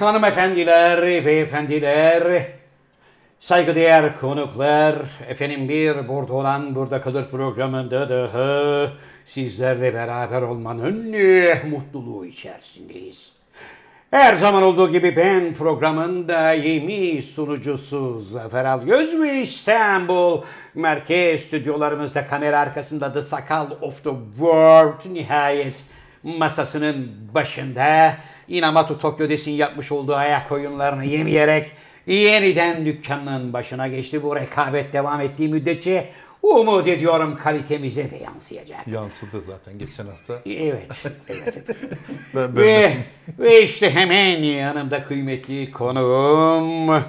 hanımefendiler, beyefendiler, saygıdeğer konuklar, efendim bir burada olan burada kalır programında daha sizlerle beraber olmanın eh, mutluluğu içerisindeyiz. Her zaman olduğu gibi ben programın daimi sunucusu Zafer Algöz ve İstanbul merkez stüdyolarımızda kamera arkasında The Sakal of the World nihayet masasının başında Inamatu Tokyo Desin yapmış olduğu ayak oyunlarını yemeyerek yeniden dükkanın başına geçti. Bu rekabet devam ettiği müddetçe umut ediyorum kalitemize de yansıyacak. Yansıdı zaten geçen hafta. Evet, evet. Ben, Ve, ve işte hemen yanımda kıymetli konuğum,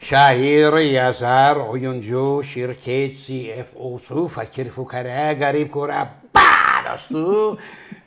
şair, yazar, oyuncu, şirket CFO'su, fakir fukara, garip kurabba dostu,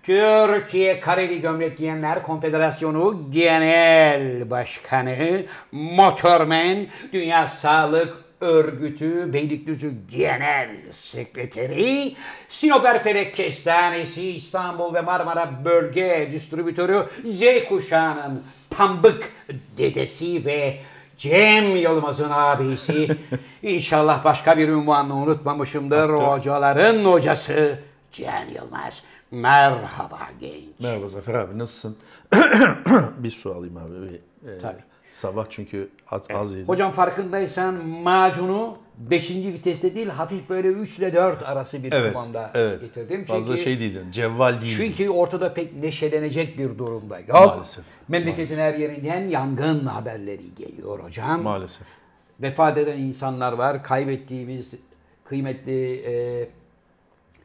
Türkiye Kareli Gömlek Giyenler Konfederasyonu Genel Başkanı, Motormen, Dünya Sağlık Örgütü Beylikdüzü Genel Sekreteri, Sinop Erfelek Kestanesi İstanbul ve Marmara Bölge Distribütörü Z kuşağının pambık dedesi ve Cem Yılmaz'ın abisi. İnşallah başka bir ünvanını unutmamışımdır. Hocaların hocası Cem Yılmaz. Merhaba genç. Merhaba Zafer abi nasılsın? bir su alayım abi. Bir, e, Tabii. Sabah çünkü az, az yedim. Hocam farkındaysan macunu 5. viteste değil hafif böyle 3 ile 4 arası bir evet, kıvamda evet. getirdim. Çünkü, Fazla şey değildin, cevval değildin. çünkü ortada pek neşelenecek bir durumda yok. Maalesef, Memleketin her yerinden yangın haberleri geliyor hocam. Maalesef. Vefat eden insanlar var. Kaybettiğimiz kıymetli e,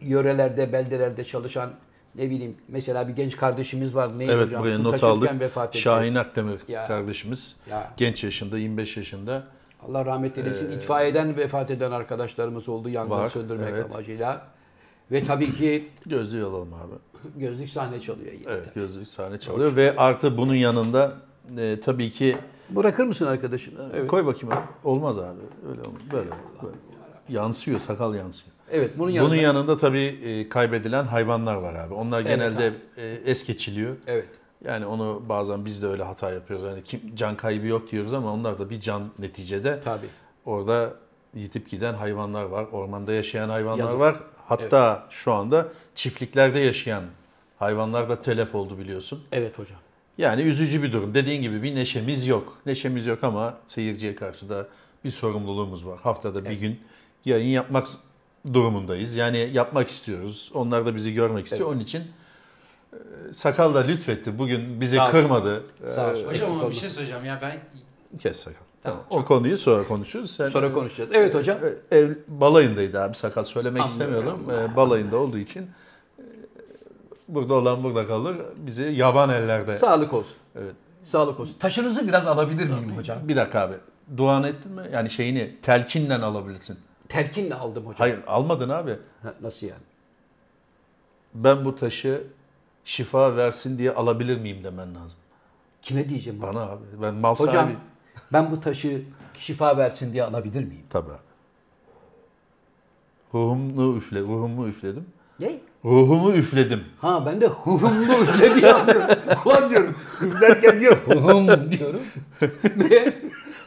yörelerde, beldelerde çalışan ne bileyim mesela bir genç kardeşimiz var. Neydi Evet hocam? buraya not aldık. vefat etti. Şahin Akdemir Ya. kardeşimiz. Ya. Genç yaşında, 25 yaşında. Allah rahmet eylesin. İtfaiyeden vefat eden arkadaşlarımız oldu yangın Var, söndürmek evet. amacıyla. Ve tabii ki Gözlüğü alalım abi. gözlük sahne çalıyor yine. Evet gözlük sahne çalıyor ve artı bunun yanında e, tabii ki Bırakır mısın arkadaşını? Evet. koy bakayım abi. Olmaz abi. Öyle olmaz. Böyle, böyle. Yansıyor, sakal yansıyor. Evet bunun yanında. Bunun yanında tabii e, kaybedilen hayvanlar var abi. Onlar Evet genelde e, es geçiliyor. Evet. Yani onu bazen biz de öyle hata yapıyoruz. Hani kim can kaybı yok diyoruz ama onlar da bir can neticede. Tabii. Orada yitip giden hayvanlar var. Ormanda yaşayan hayvanlar Yazık. var. Hatta şu anda çiftliklerde yaşayan hayvanlar da telef oldu biliyorsun. Evet hocam. Yani üzücü bir durum. Dediğin gibi bir neşemiz yok. Neşemiz yok ama seyirciye karşı da bir sorumluluğumuz var. Haftada bir gün yayın yapmak durumundayız. Yani yapmak istiyoruz. Onlar da bizi görmek istiyor. Onun için e, Sakal da lütfetti. Bugün bizi Sağ kırmadı. Sağ ol. E, Hocam ama bir şey söyleyeceğim ya ben Kes Sakal. Tamam, Tamam. O konuyu sonra konuşuruz. Sen, Sonra konuşacağız. Evet hocam. e, Ev balayındaydı abi Sakal. Söylemek Anlıyorum. istemiyorum. E, balayında olduğu için e, burada olan burada kalır. Bizi yaban ellerde. Sağlık olsun. Evet. Sağlık olsun. Taşınızı biraz alabilir miyim hocam? Bir dakika abi. Duan ettin mi? Yani şeyini telkinle alabilirsin. Telkinle aldım hocam. Hayır almadın abi. Ha, nasıl yani? Ben bu taşı şifa versin diye alabilir miyim demen lazım. Kime diyeceğim? Bana abi. Ben mal Hocam sahibi. ben bu taşı şifa versin diye alabilir miyim? Tabii abi. Ruhumu üfle, ruhumu üfledim. Ne? Ruhumu üfledim. Ha ben de hıhımlı üfle diye anlıyorum. Ulan diyorum. Üflerken diyor hıhım diyorum. ne?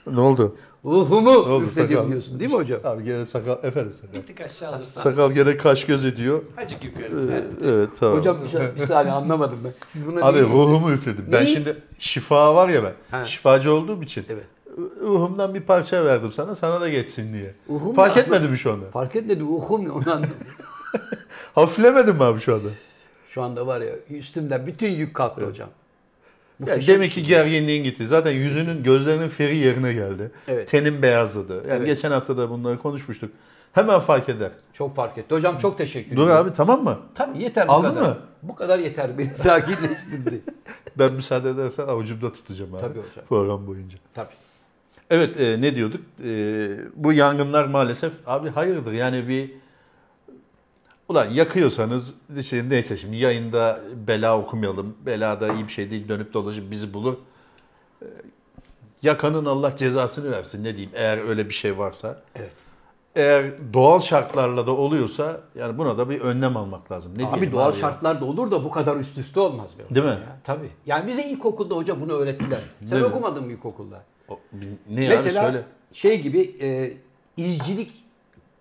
Ne oldu? Ruhumu sakal? diyorsun değil mi hocam? Abi gene sakal, efendim sakal. bir tık aşağı alırsan Sakal gene kaş göz ediyor. acık yukarı. Ee, evet tamam. Hocam bir, bir saniye anlamadım ben. Siz buna Abi ruhumu üfledim. Ben Neyi? şimdi şifa var ya ben. Ha. Şifacı olduğum için. Evet. Ruhumdan bir parça verdim sana, sana da geçsin diye. Ruhum Fark etmedi mi şu anda? Fark etmedi uhum ne onu anlamadım. Hafiflemedin mi abi şu anda? Şu anda var ya üstümden bütün yük kalktı hocam. Ya Muhteşem demek ki gerginliğin gitti. Zaten yüzünün, gözlerinin feri yerine geldi. Evet. Tenin beyazladı. Yani Evet. geçen hafta da bunları konuşmuştuk. Hemen fark eder. Çok fark etti. Hocam çok teşekkür Dur ederim. abi tamam mı? Tabii yeter bu Aldın kadar. mı? Bu kadar yeter beni sakinleştirdi. Ben müsaade edersen avucumda tutacağım abi. Tabii hocam. Program boyunca. Tabii. Evet e, ne diyorduk? E, bu yangınlar maalesef abi hayırdır yani bir ulan yakıyorsanız işte neyse şimdi yayında bela okumayalım. Bela da iyi bir şey değil dönüp dolaşıp bizi bulur. E, yakanın Allah cezasını versin ne diyeyim eğer öyle bir şey varsa. Evet. eğer doğal şartlarla da oluyorsa yani buna da bir önlem almak lazım. Ne Abi doğal ya? şartlar da olur da bu kadar üst üste olmaz be. Değil mi? Ya. Tabii. Yani bize ilkokulda hoca bunu öğrettiler. Sen Değil mi? okumadın mı ilkokulda? O- Ne yani mesela söyle. şey gibi e, izcilik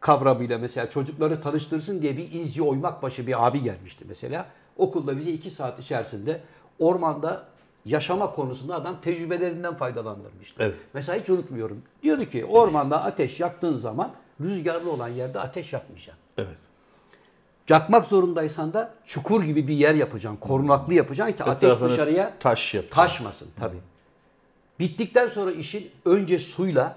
kavramıyla mesela çocukları tanıştırsın diye bir izci oymak başı bir abi gelmişti mesela. Okulda bize iki saat içerisinde ormanda yaşama konusunda adam tecrübelerinden faydalandırmıştı. Evet. Mesela hiç unutmuyorum. Diyordu ki ormanda ateş yaktığın zaman rüzgarlı olan yerde ateş yakmayacaksın. Evet. Yakmak zorundaysan da çukur gibi bir yer yapacaksın. Korunaklı yapacaksın ki ateş dışarıya taş yap. taşmasın tabii. Bittikten sonra işin önce suyla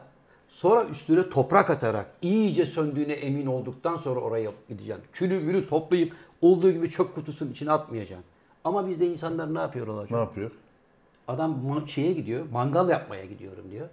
sonra üstüne toprak atarak iyice söndüğüne emin olduktan sonra oraya gideceksin. Külü mülü toplayıp olduğu gibi çöp kutusunun içine atmayacaksın. Ama bizde insanlar ne yapıyorlar? Ne yapıyor? Adam şeye gidiyor, mangal yapmaya gidiyorum diyor.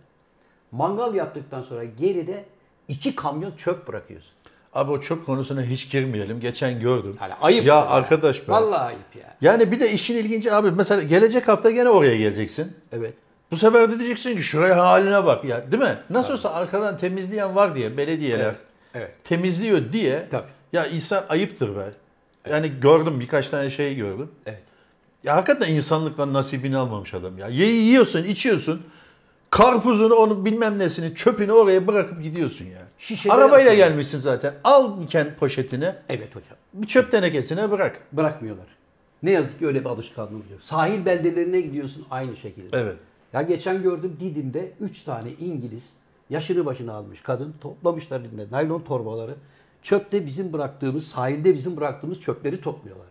Mangal yaptıktan sonra geride iki kamyon çöp bırakıyorsun. Abi o çöp konusuna hiç girmeyelim. Geçen gördüm. Yani ayıp. Ya arkadaş be. Vallahi ayıp ya. Yani bir de işin ilginci abi mesela gelecek hafta gene oraya geleceksin. Evet. Bu sefer de diyeceksin ki şuraya haline bak ya değil mi? Nasıl olsa arkadan temizleyen var diye belediyeler Evet. Evet. temizliyor diye. Tabii. Ya insan ayıptır be. Yani gördüm birkaç tane şey gördüm. Evet. Ya hakikaten insanlıktan nasibini almamış adam ya. Ye yiyorsun, içiyorsun. Karpuzunu, onu bilmem nesini, çöpünü oraya bırakıp gidiyorsun ya. Şişeleri Arabayla atıyor. gelmişsin zaten. Al bir ken poşetini, Evet hocam. bir çöp tenekesine bırak. Bırakmıyorlar. Ne yazık ki öyle bir alışkanlığımız yok. Sahil beldelerine gidiyorsun aynı şekilde. Evet. Ya geçen gördüm Didim'de 3 tane İngiliz yaşını başına almış kadın toplamışlar elinde naylon torbaları. Çöpte bizim bıraktığımız, sahilde bizim bıraktığımız çöpleri topluyorlar.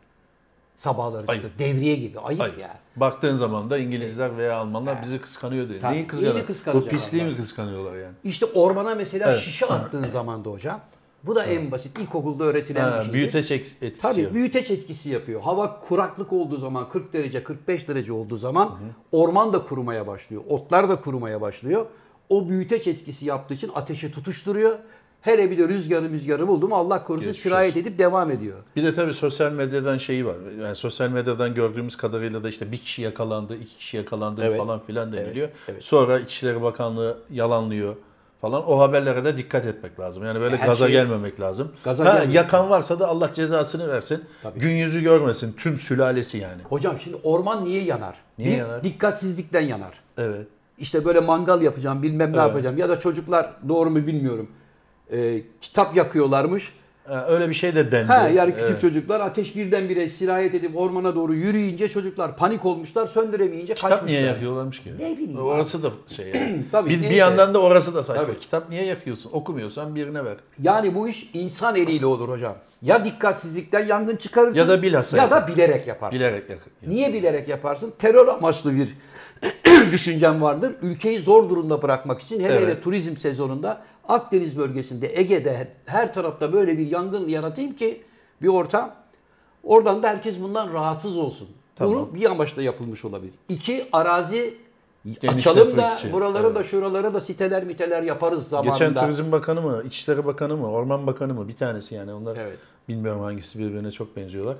Sabahları Ayıp. çıkıyor. Devriye gibi. Ayıp, Hayır. ya. Baktığın zaman da İngilizler veya Almanlar bizi kıskanıyor. Tabii, Neyi kıskanıyor? neyini Bu pisliği mi kıskanıyorlar yani? İşte ormana mesela Evet. şişe attığın zaman da hocam. Bu da en basit. İlkokulda öğretilen bir Ha, şey. büyüteç etkisi Tabii büyüteç etkisi yapıyor. Hava kuraklık olduğu zaman 40 derece 45 derece olduğu zaman orman da kurumaya başlıyor. Otlar da kurumaya başlıyor. O büyüteç etkisi yaptığı için ateşi tutuşturuyor. Hele bir de rüzgarı rüzgarı buldu mu Allah korusun Geçmiş sirayet edip devam ediyor. Bir de tabii sosyal medyadan şeyi var. Yani sosyal medyadan gördüğümüz kadarıyla da işte bir kişi yakalandı, iki kişi yakalandı Evet. falan filan deniliyor. evet. Sonra İçişleri Bakanlığı yalanlıyor falan. O haberlere de dikkat etmek lazım. Yani böyle Her gaza şey- gelmemek lazım. Gaza ha, gelmemek yakan varsa da Allah cezasını versin. Tabii. Gün yüzü görmesin tüm sülalesi yani. Hocam şimdi orman niye yanar? Niye Bir, yanar? Dikkatsizlikten yanar. Evet. İşte böyle mangal yapacağım bilmem ne Evet. yapacağım ya da çocuklar doğru mu bilmiyorum. Ee, kitap yakıyorlarmış. Öyle bir şey de dendi. Ha yani küçük Evet. çocuklar ateş birdenbire sirayet edip ormana doğru yürüyünce çocuklar panik olmuşlar söndüremeyince Kitap kaçmışlar. niye yakıyorlarmış ki? Ne bileyim Orası da şey yani. Tabii, bir, bir yandan da orası da saçma. Tabii. Kitap niye yakıyorsun? Okumuyorsan birine ver. Yani bu iş insan eliyle olur hocam. Ya dikkatsizlikten yangın çıkarırsın Ya da bilhassa ya da bilerek yaparsın. Bilerek yak. Niye bilerek yaparsın? Terör amaçlı bir düşüncem vardır. Ülkeyi zor durumda bırakmak için hele hele Evet. turizm sezonunda Akdeniz bölgesinde, Ege'de her tarafta böyle bir yangın yaratayım ki bir ortam. Oradan da herkes bundan rahatsız olsun. Tamam. Bunu bir amaçla yapılmış olabilir. İki, arazi açalım da için. buraları da Evet. şuralara da siteler miteler yaparız zamanında. Geçen Turizm Bakanı mı, İçişleri Bakanı mı, Orman Bakanı mı bir tanesi yani onlar Evet. bilmiyorum hangisi birbirine çok benziyorlar.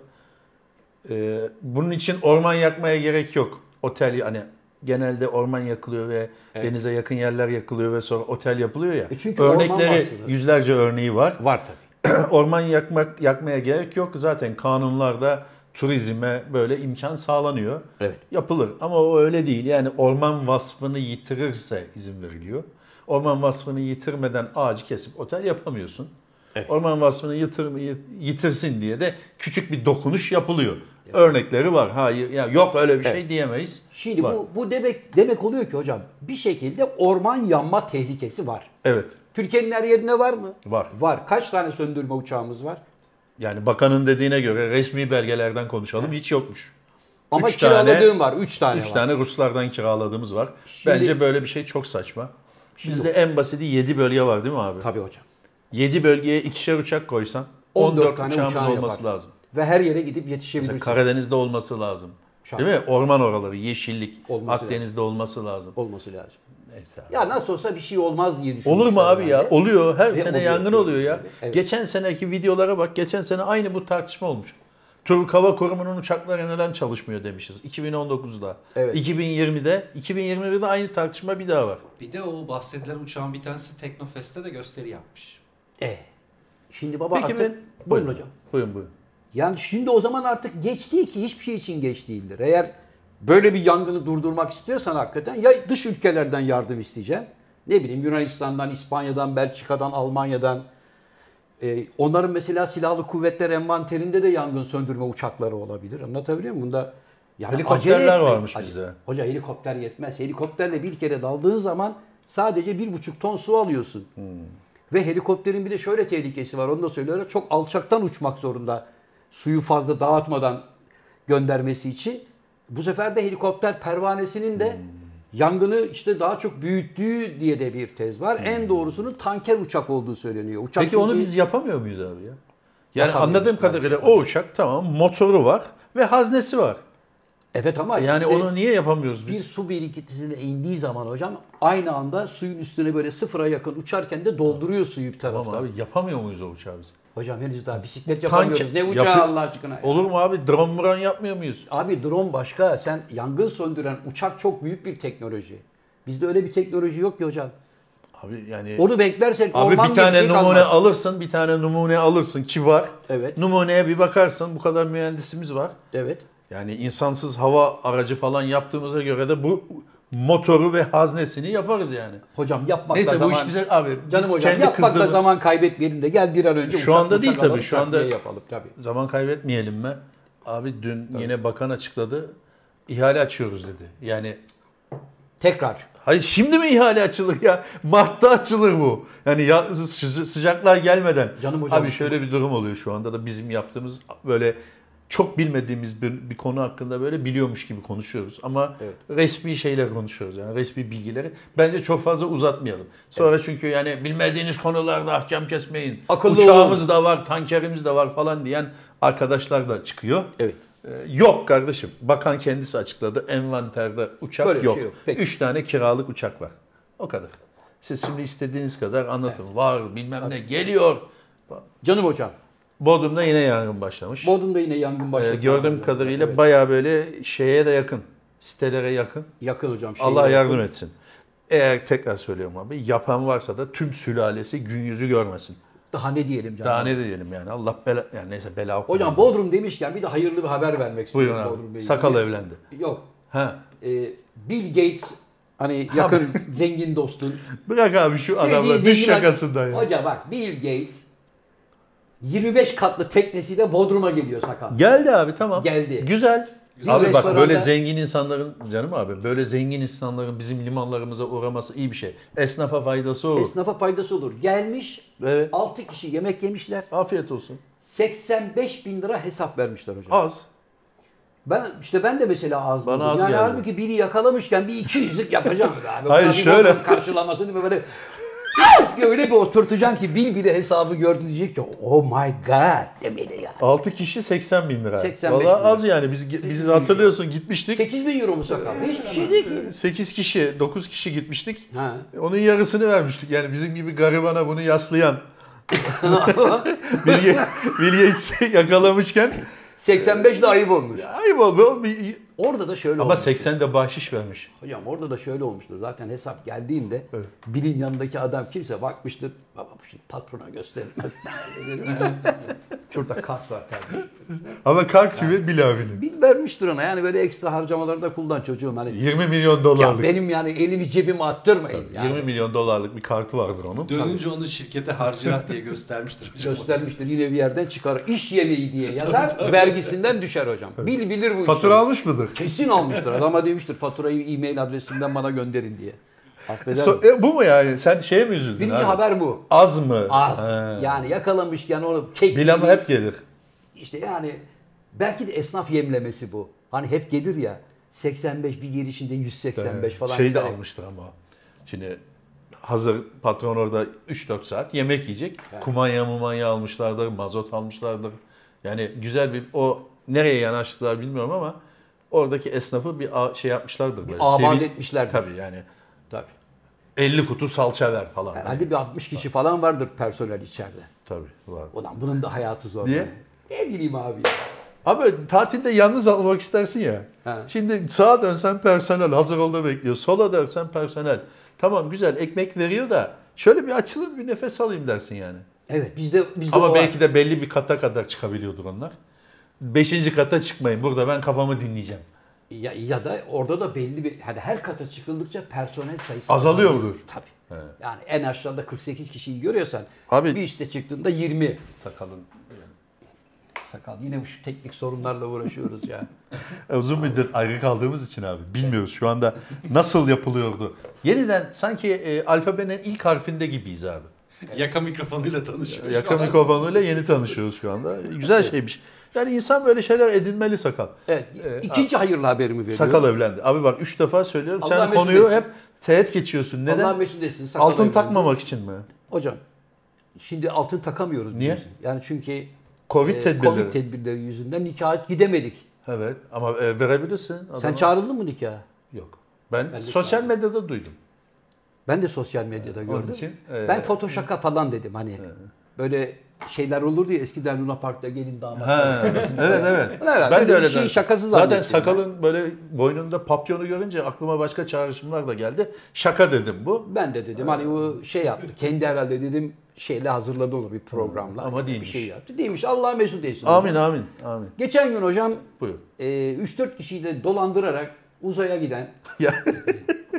Ee, bunun için orman yakmaya gerek yok. Otel hani genelde orman yakılıyor ve denize yakın yerler yakılıyor ve sonra otel yapılıyor ya. E çünkü Örnekleri yüzlerce örneği var. Var tabii. orman yakmak yakmaya gerek yok. Zaten kanunlarda turizme böyle imkan sağlanıyor. Evet. Yapılır ama o öyle değil. Yani orman vasfını yitirirse izin veriliyor. Orman vasfını yitirmeden ağacı kesip otel yapamıyorsun. Evet. Orman vasfını yitir, yitirsin diye de küçük bir dokunuş yapılıyor. Örnekleri var. Hayır ya yok öyle bir şey Evet. diyemeyiz. Şimdi Var. bu, bu demek demek oluyor ki hocam bir şekilde orman yanma tehlikesi var. Evet. Türkiye'nin her yerinde var mı? Var. Var. Kaç tane söndürme uçağımız var? Yani bakanın dediğine göre resmi belgelerden konuşalım hiç yokmuş. Ama Üç tane- kiraladığım var. 3 tane Üç var. tane Ruslardan kiraladığımız var. Şimdi- Bence böyle bir şey çok saçma. Bizde en basiti 7 bölge var değil mi abi? Tabii hocam. 7 bölgeye ikişer uçak koysan 14 14, tane uçağımız olması yapar. lazım. Ve her yere gidip Mesela yetişebilirsin. Karadeniz'de olması lazım. Şart. Değil mi? Orman oraları, yeşillik, Olması Akdeniz'de olması lazım. olması lazım. Neyse abi. Ya nasıl olsa bir şey olmaz diye düşünmüşler. Olur mu abi ya? herhalde. Oluyor. Her Ve sene oluyor. yangın oluyor ya. Evet. Geçen seneki videolara bak. Geçen sene aynı bu tartışma olmuş. Türk Hava Kurumu'nun uçakları neden çalışmıyor demişiz. 2019'da. Evet. 2020'de. 2021'de aynı tartışma bir daha var. Bir de o bahsedilen uçağın bir tanesi Teknofest'te de gösteri yapmış. E, şimdi baba Peki artık... ben... Buyurun hocam. Buyurun buyurun. Yani şimdi o zaman artık geç değil ki hiçbir şey için geç değildir. Eğer böyle bir yangını durdurmak istiyorsan hakikaten ya dış ülkelerden yardım isteyeceksin. Ne bileyim Yunanistan'dan, İspanya'dan, Belçika'dan, Almanya'dan. Ee, onların mesela silahlı kuvvetler envanterinde de yangın söndürme uçakları olabilir. Anlatabiliyor muyum? Bunda yani Helikopterler etmek- varmış Acele- bizde. Hoca helikopter yetmez. Helikopterle bir kere daldığın zaman sadece bir buçuk ton su alıyorsun. Hmm. Ve helikopterin bir de şöyle tehlikesi var. Onu da söylüyorlar. Çok alçaktan uçmak zorunda. Suyu fazla dağıtmadan göndermesi için. Bu sefer de helikopter pervanesinin de Hmm. yangını işte daha çok büyüttüğü diye de bir tez var. En doğrusunun tanker uçak olduğu söyleniyor. Uçak Hmm. Peki onu biz yapamıyor muyuz abi ya? Yani anladığım kadarıyla o uçak tamam motoru var ve haznesi var. Evet ama Yani işte onu niye yapamıyoruz bir biz? su birikintisine indiği zaman hocam aynı anda suyun üstüne böyle sıfıra yakın uçarken de dolduruyor suyu bir taraftan. Tamam abi yapamıyor muyuz o uçağı biz? Hocam henüz daha bisiklet Tank- yapamıyoruz. Ne uçağı yapı- Allah aşkına. Olur mu abi? Drone muran yapmıyor muyuz? Abi drone başka. Sen yangın söndüren uçak çok büyük bir teknoloji. Bizde öyle bir teknoloji yok ki hocam. Abi yani Onu beklersek Abi orman bir tane numune kalmaz. alırsın, bir tane numune alırsın ki var. Evet. Numuneye bir bakarsın bu kadar mühendisimiz var. Evet. Yani insansız hava aracı falan yaptığımıza göre de bu motoru ve haznesini yaparız yani. Hocam yapmakla Neyse bu zaman... iş bize abi Canım hocam yapmakla kızdığımız zaman kaybetmeyelim de gel bir an önce Şu uçak, anda uçak değil tabii, şu anda- yapalım tabii. zaman kaybetmeyelim mi? Abi dün yine bakan açıkladı. ihale açıyoruz dedi. Yani Tekrar. Hayır şimdi mi ihale açılır ya? Mart'ta açılır bu. Yani ya, sı- sıcaklar gelmeden. Canım hocam- Abi şöyle bir durum oluyor şu anda da bizim yaptığımız böyle çok bilmediğimiz bir, bir konu hakkında böyle biliyormuş gibi konuşuyoruz. Ama Evet. resmi şeyler konuşuyoruz yani resmi bilgileri. Bence çok fazla uzatmayalım. Sonra çünkü yani bilmediğiniz konularda ahkam kesmeyin. Akıllı Uçağımız olun. da var, tankerimiz de var falan diyen arkadaşlar da çıkıyor. Evet. Ee, Yok kardeşim. Bakan kendisi açıkladı. Envanterde uçak Böyle yok. şey yok. Peki. Üç tane kiralık uçak var. O kadar. Siz şimdi istediğiniz kadar anlatın. Var bilmem ne geliyor. Canım hocam. Bodrum'da yine yangın başlamış. Bodrum'da yine yangın Ee, başladı. gördüğüm kadarıyla Evet. bayağı böyle şeye de yakın. Sitelere yakın. yakın hocam. Allah yakın. yardım etsin. Eğer tekrar söylüyorum abi yapan varsa da tüm sülalesi gün yüzü görmesin. Daha ne diyelim canım. Daha ne diyelim yani Allah bela yani neyse bela Hocam okumayalım. Bodrum demişken bir de hayırlı bir haber vermek istiyorum. Buyurun Bodrum abi. Bey'le Sakal ilgili. evlendi. Yok. Ha. Ee, Bill Gates hani yakın zengin dostun. Bırak abi şu adamla düş şakasından ya. Hoca bak Bill Gates 25 katlı teknesiyle Bodrum'a geliyor sakal. Geldi abi tamam. Geldi. Güzel. Bizim abi bak böyle zengin insanların canım abi böyle zengin insanların bizim limanlarımıza uğraması iyi bir şey. Esnafa faydası olur. Esnafa faydası olur. Gelmiş Evet. 6 kişi yemek yemişler. Afiyet olsun. 85 bin lira hesap vermişler hocam. Az. Ben işte ben de mesela az Bana buldum. az yani geldi. halbuki biri yakalamışken bir 200'lük yapacağım abi. Hayır, şöyle. Karşılamasını böyle öyle bir oturtacaksın ki Bil bile hesabı gördü diyecek ki oh my god demeli yani. 6 kişi 80 bin lira. 85 Valla bin az yani. Biz, biz hatırlıyorsun gitmiştik. 8 bin euro mu sakal? Hiçbir şey değil ki. 8 kişi, 9 kişi gitmiştik. Ha. Onun yarısını vermiştik. Yani bizim gibi garibana bunu yaslayan. Bill Gates'i yakalamışken 85 de ayıp olmuş. ayıp oldu. Orada da şöyle Ama olmuş. 80 de bahşiş vermiş. Hocam orada da şöyle olmuştu. Zaten hesap geldiğinde Evet. Bill'in yanındaki adam kimse bakmıştır. Baba bu şimdi patrona gösterilmez. Şurada kart var kardeşim. Ama kalk gibi Bill abinin. Bil vermiştir ona. Yani böyle ekstra harcamaları da kullan çocuğum. Hani 20 milyon ya dolarlık. benim yani elimi cebime attırmayın. Yani 20 milyon dolarlık bir kartı vardır onun. Dönünce onu şirkete harcayacak diye göstermiştir hocam. göstermiştir yine bir yerden çıkar. İş yemeği diye yazar. vergisinden düşer hocam. Bil bilir bu işi. Fatura almış mıdır? Kesin almıştır. Adama demiştir faturayı e-mail adresimden bana gönderin diye. Affeder So- e, bu mu yani? Sen şeye mi üzüldün Birinci abi? haber bu. Az mı? Az. He. Yani yakalamışken onu kek Bil ama gibi- hep gelir. İşte yani belki de esnaf yemlemesi bu. Hani hep gelir ya 85 bir gelişinde 185 falan. Şey de giderek. almıştır ama. Şimdi hazır patron orada 3-4 saat yemek yiyecek. Kumanya mumanya almışlardır, mazot almışlardır. Yani güzel bir o nereye yanaştılar bilmiyorum ama oradaki esnafı bir şey yapmışlardır böyle. Abat Sevin- etmişlerdir. Tabii yani Tabii. 50 kutu salça ver falan. Herhalde bir 60 kişi falan vardır personel içeride. Tabii var. Ulan bunun da hayatı zor. Niye? Ne bileyim abi. Abi tatilde yalnız almak istersin ya. Ha. Şimdi sağa dönsen personel hazır oldu bekliyor. Sola dönsen personel. Tamam güzel ekmek veriyor da şöyle bir açılır bir nefes alayım dersin yani. Evet bizde bizde Ama belki de belli bir kata kadar çıkabiliyordur onlar. Beşinci kata çıkmayın. Burada ben kafamı dinleyeceğim. Ya, ya da orada da belli bir hani her kata çıkıldıkça personel sayısı Azalıyor mudur? Tabii. Yani en aşağıda 48 kişiyi görüyorsan Abi- bir üste çıktığında 20. Sakalın. Sakal yine şu teknik sorunlarla uğraşıyoruz ya. Uzun müddet ayrı kaldığımız için abi bilmiyoruz şu anda nasıl yapılıyordu. Yeniden sanki e, alfabenin ilk harfinde gibiyiz abi. Yaka mikrofonuyla tanışıyoruz. Yaka mikrofonuyla yeni tanışıyoruz şu anda. Güzel şeymiş. Yani insan böyle şeyler edinmeli sakal. Evet. ikinci hayırlı haberimi veriyorum. Sakal evlendi. Abi bak üç defa söylüyorum. Allah Sen konuyu etsin. hep teğet geçiyorsun. Neden? Allah mesut etsin. sakal Altın evlendi. takmamak için mi? Hocam şimdi altın takamıyoruz. Niye? biliyorsun. Yani çünkü Covid e, tedbirleri. Covid tedbirleri yüzünden nikaha gidemedik. Evet ama e, verebilirsin. Sen adama. çağrıldın mı nikaha? Yok. Ben, Ben sosyal medyada duydum. Ben de sosyal medyada Onun gördüm. için, e, ben foto şaka falan dedim hani. Böyle şeyler olurdu ya eskiden Luna Park'ta gelin damat. Ha, evet evet. Herhalde ben de öyle bir şey şakası Zaten sakalın böyle boynunda papyonu görünce aklıma başka çağrışımlar da geldi. Şaka dedim bu. Ben de dedim hani bu şey yaptı. Kendi herhalde dedim şeyle hazırladı onu bir programla. Ama bir değilmiş. şey yaptı. Değilmiş. Allah mesut etsin. Amin hocam. amin amin. Geçen gün hocam Buyur. e, 3-4 kişiyi de dolandırarak uzaya giden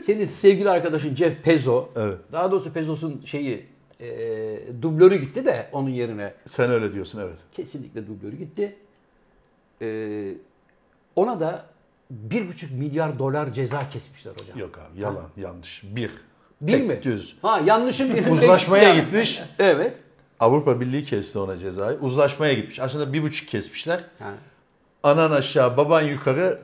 senin sevgili arkadaşın Jeff Pezo. Evet. Daha doğrusu Pezo'sun şeyi e, dublörü gitti de onun yerine. Sen öyle diyorsun evet. Kesinlikle dublörü gitti. Ee, ona da 1,5 milyar dolar ceza kesmişler hocam. Yok abi yalan yanlış. Bir. Bir Tek mi? Düz. Ha yanlışım benim. Uzlaşmaya gitmiş. Evet. Avrupa Birliği kesti ona cezayı. Uzlaşmaya gitmiş. Aslında bir buçuk kesmişler. Ha. Anan aşağı baban yukarı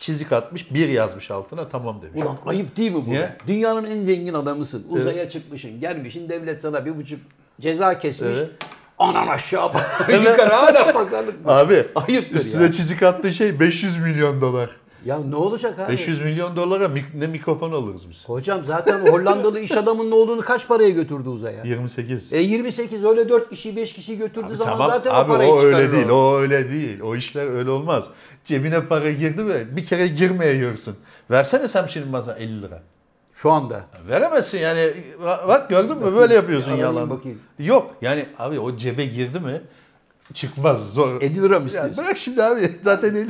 çizik atmış. Bir yazmış altına tamam demiş. Ulan ayıp değil mi bu? Niye? Dünyanın en zengin adamısın. Uzaya çıkmışsın. Gelmişsin devlet sana bir buçuk ceza kesmiş. Evet. Anan aşağı bak. Yukarı hala pazarlık mı? Abi Ayıptır üstüne ya. çizik attığı şey 500 milyon dolar. Ya ne olacak abi? 500 milyon dolara mik- ne mikrofon alırız biz? Hocam zaten Hollandalı iş adamının olduğunu kaç paraya götürdü uzaya? 28. E 28 öyle 4 kişi 5 kişi götürdüğü zaman tamam zaten abi o parayı o öyle değil. o. Öyle değil. O işler öyle olmaz. Cebine para girdi mi bir kere girmeye yiyorsun. Versene sen şimdi bana 50 lira. Şu anda. Veremezsin yani. Bak gördün mü böyle yapıyorsun arayayım yalan. bakayım. Yok yani abi o cebe girdi mi çıkmaz. Zor. 50 lira mı Ya istiyorsun? bırak şimdi abi zaten 50.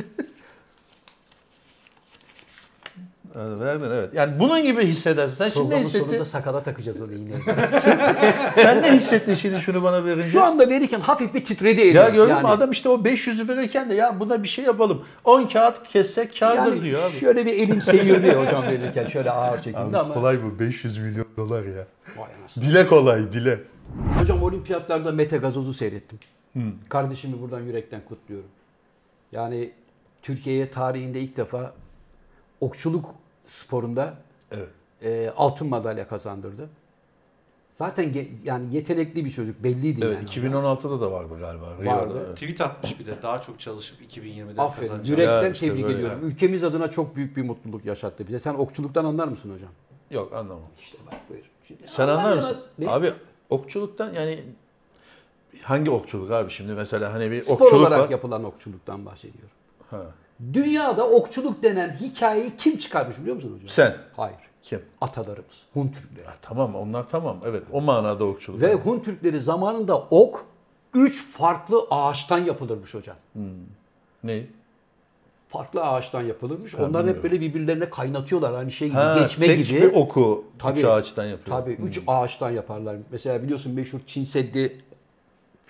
Evet, Verdin evet. Yani bunun gibi hissedersin. Sen şimdi ne Programın hissettin? sonunda sakala takacağız onu yine. Sen ne hissettin şimdi şunu bana verince? Şu anda verirken hafif bir titredi elim. Ya gördün yani, mü adam işte o 500'ü verirken de ya buna bir şey yapalım. 10 kağıt kessek kârdır yani diyor abi. Şöyle bir elim seyirdi hocam verirken şöyle ağır çekildi Abi ama. kolay bu 500 milyon dolar ya. Vay anasını. Dile kolay dile. Hocam olimpiyatlarda Mete Gazoz'u seyrettim. Kardeşimi buradan yürekten kutluyorum. Yani Türkiye'ye tarihinde ilk defa okçuluk sporunda Evet. e, altın madalya kazandırdı. Zaten ge- yani yetenekli bir çocuk belliydi Evet yani. 2016'da da vardı galiba. Rio'da, Vardı. evet. Tweet atmış bir de daha çok çalışıp 2020'de Aferin. kazanacağım. Yürekten Ya işte tebrik böyle. ediyorum. Ülkemiz adına çok büyük bir mutluluk yaşattı bize. Sen okçuluktan anlar mısın hocam? Yok anlamam. İşte bak buyur. Şimdi Sen anlar mısın? Ne? Abi okçuluktan yani hangi okçuluk abi şimdi mesela hani bir Spor okçuluk olarak var. yapılan okçuluktan bahsediyorum. Ha. Dünyada okçuluk denen hikayeyi kim çıkarmış biliyor musun hocam? Sen. Hayır. Kim? Atalarımız. Hun Türkleri. Ha, tamam onlar tamam evet o manada okçuluk. Ve Hun Türkleri zamanında ok üç farklı ağaçtan yapılırmış hocam. Ne? Farklı ağaçtan yapılırmış. Ha, Onlar hep bilmiyorum. böyle birbirlerine kaynatıyorlar. Hani şey gibi Ha, geçme tek gibi. bir oku Tabii. üç ağaçtan yapıyor. Tabii üç ağaçtan yaparlar. Mesela biliyorsun meşhur Çin Seddi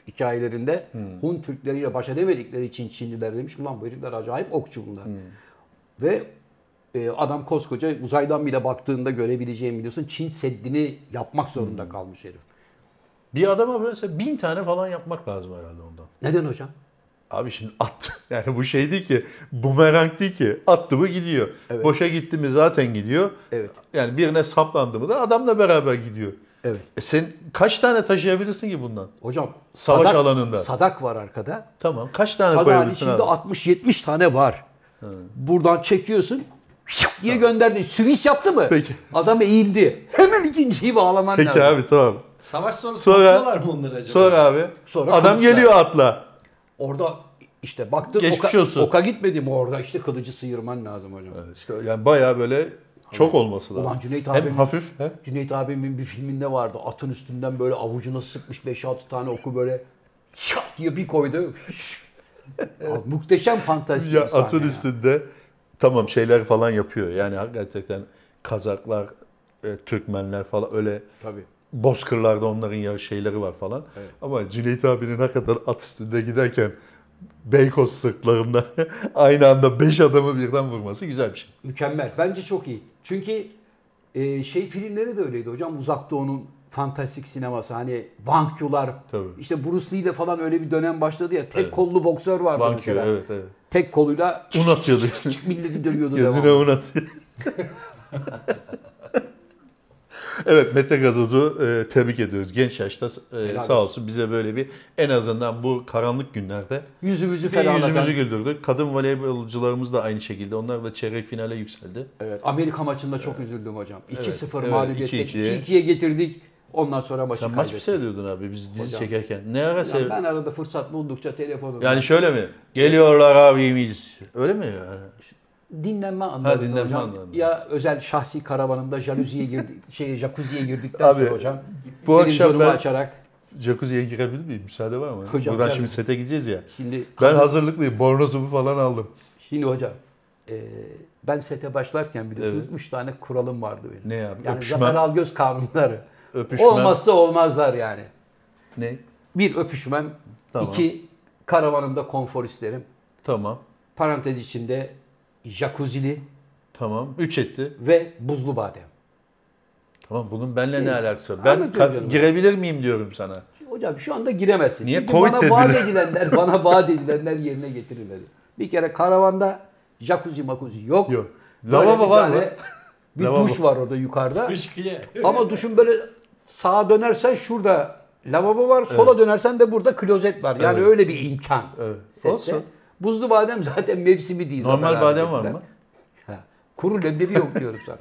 hikayelerinde Hun Türkleriyle baş edemedikleri için Çinliler demiş ulan bu herifler acayip okçu bunlar. Ve e, adam koskoca uzaydan bile baktığında görebileceğim biliyorsun Çin Seddi'ni yapmak zorunda kalmış herif. Bir adama mesela bin tane falan yapmak lazım herhalde ondan. Neden hocam? Abi şimdi at. Yani bu şey değil ki. Bumerang değil ki. Attı mı gidiyor. Evet. Boşa gitti mi zaten gidiyor. Evet. Yani birine saplandı mı da adamla beraber gidiyor. Evet. E sen kaç tane taşıyabilirsin ki bundan? Hocam Savaş sadak- alanında. Sadak var arkada. Tamam. Kaç tane Sadağın koyabilirsin içinde abi? 60-70 tane var. Buradan çekiyorsun diye gönderdin. Süvis yaptı mı? Peki. Adam eğildi. Hemen ikinciyi bağlaman Peki lazım. abi tamam. Savaş sonrası Sonra- topluyorlar mı onları acaba? Sonra abi. Sonra adam kılıçla. geliyor atla. Orada işte baktın Geçmiş oka, olsun. oka gitmedi mi orada işte kılıcı sıyırman lazım hocam. Evet, İşte yani bayağı böyle Çok olması lazım. Ulan Cüneyt Hem abinin- hafif hem Cüneyt abimin bir filminde vardı. Atın üstünden böyle avucuna sıkmış 5-6 tane oku böyle şak diye bir koydu. Abi, muhteşem fantastik ya bir sahne atın ya. üstünde tamam şeyler falan yapıyor. Yani gerçekten Kazaklar, e, Türkmenler falan öyle Tabii. bozkırlarda onların ya şeyleri var falan. Evet. Ama Cüneyt abinin hakikaten at üstünde giderken Beykoz sırtlarında aynı anda 5 adamı birden vurması güzel bir şey. Mükemmel. Bence çok iyi. Çünkü e, şey filmleri de öyleydi hocam. Uzak Doğu'nun fantastik sineması. Hani. Tabii. İşte Bruce Lee ile falan öyle bir dönem başladı ya. Tek Evet. kollu boksör vardı Bankiyo mesela. evet evet. Tek koluyla Un atıyordu. milleti dövüyordu Gözüne un atıyor. evet Mete Gazoz'u e, tebrik ediyoruz. Genç yaşta e, Helal sağ olsun. olsun bize böyle bir en azından bu karanlık günlerde Yüzümüzü bir ferahlatan. yüzümüzü güldürdü. Kadın voleybolcularımız da aynı şekilde. Onlar da çeyrek finale yükseldi. Evet. Amerika maçında çok üzüldüm hocam. 2-0 evet, mağlubiyette 2-2'ye. 2-2'ye getirdik. Ondan sonra maçı Sen maç kaybettik. mı seyrediyordun abi biz dizi Hocam. çekerken? Ne ara seyrediyordun? ben arada fırsat buldukça telefonum. Yani şöyle mi? Geliyorlar abimiz. Öyle mi yani? Dinlenme anlarında dinlenme hocam. anlarında. Ya özel şahsi karavanımda jaluziye girdik, şey jacuzziye girdikten Abi, sonra hocam. bu akşam ben- açarak Jacuzziye girebilir miyim? Müsaade var mı? Hocam, Buradan şimdi sete gideceğiz ya. şimdi Ben hazırlıklıyım. Bornozumu falan aldım. şimdi hocam e, ben sete başlarken biliyorsunuz Evet. 3 tane kuralım vardı benim. Ne abi? Yani Öpüşmen, Zafer Algöz kanunları. öpüşmen. Olmazsa olmazlar yani. Ne? Bir öpüşmem, Tamam. iki karavanımda konfor isterim. Tamam. Parantez içinde jacuzzili Tamam. Üç etti. ve buzlu badem. Tamam bunun benimle ne İyi. alakası var? Ben Anlatıyorum ka- canım. girebilir miyim diyorum sana. Hocam şu anda giremezsin. Niye? Çünkü Covid bana vaat dediler. edilenler, bana vaat edilenler yerine getirilmedi. Bir kere karavanda jacuzzi makuzi yok. Yok. Böyle Lavabo bir var tane mı? Bir Lavabo. duş var orada yukarıda. Ama duşun böyle sağa dönersen şurada lavabo var, sola dönersen de burada klozet var. Yani Evet. öyle bir imkan. Evet. Sette. Olsun. Buzlu badem zaten mevsimi değil. Normal zaten badem var mı? Ha. Kuru leblebi yok diyorum sana.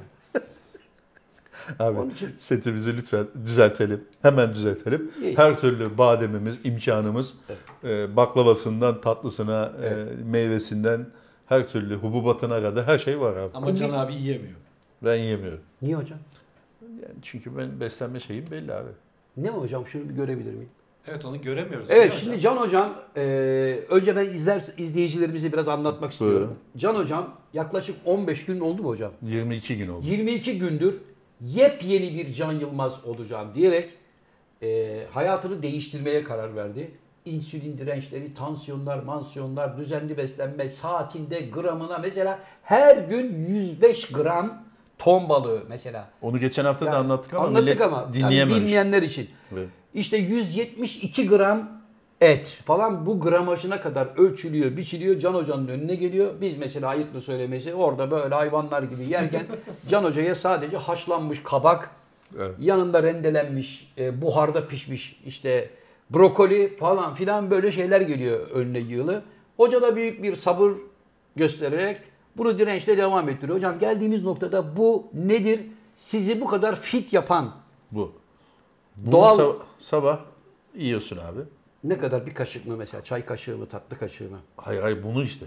Abi Onun için- setimizi lütfen düzeltelim. Hemen düzeltelim. İyi. Her türlü bademimiz, imkanımız e, baklavasından tatlısına, e, meyvesinden her türlü hububatına kadar her şey var abi. Ama Can abi yiyemiyor. Ben yemiyorum. Niye hocam? Yani çünkü ben beslenme şeyim belli abi. Ne hocam? Şunu bir görebilir miyim? Evet onu göremiyoruz. Evet şimdi hocam? Can Hocam e, önce ben izler izleyicilerimize biraz anlatmak istiyorum. Buyurun. Can Hocam yaklaşık 15 gün oldu mu hocam? 22 gün oldu. 22 gündür yepyeni bir Can Yılmaz olacağım diyerek e, hayatını değiştirmeye karar verdi. İnsülin dirençleri, tansiyonlar, mansiyonlar, düzenli beslenme, saatinde, gramına mesela her gün 105 gram ton balığı mesela. Onu geçen hafta da Yani anlattık ama anlattık ama yani dinleyememiş. bilmeyenler için. Evet. İşte 172 gram et falan bu gramajına kadar ölçülüyor, biçiliyor. Can Hoca'nın önüne geliyor. Biz mesela ayıplı söylemesi orada böyle hayvanlar gibi yerken Can Hoca'ya sadece haşlanmış kabak, Evet. yanında rendelenmiş, e, buharda pişmiş işte brokoli falan filan böyle şeyler geliyor önüne yığılı. Hoca da büyük bir sabır göstererek bunu dirençle devam ettiriyor. Hocam geldiğimiz noktada bu nedir? Sizi bu kadar fit yapan Bu. Bunu Doğal- sab- sabah yiyorsun abi. Ne kadar bir kaşık mı mesela? Çay kaşığı mı, tatlı kaşığı mı? Hayır hayır bunu işte.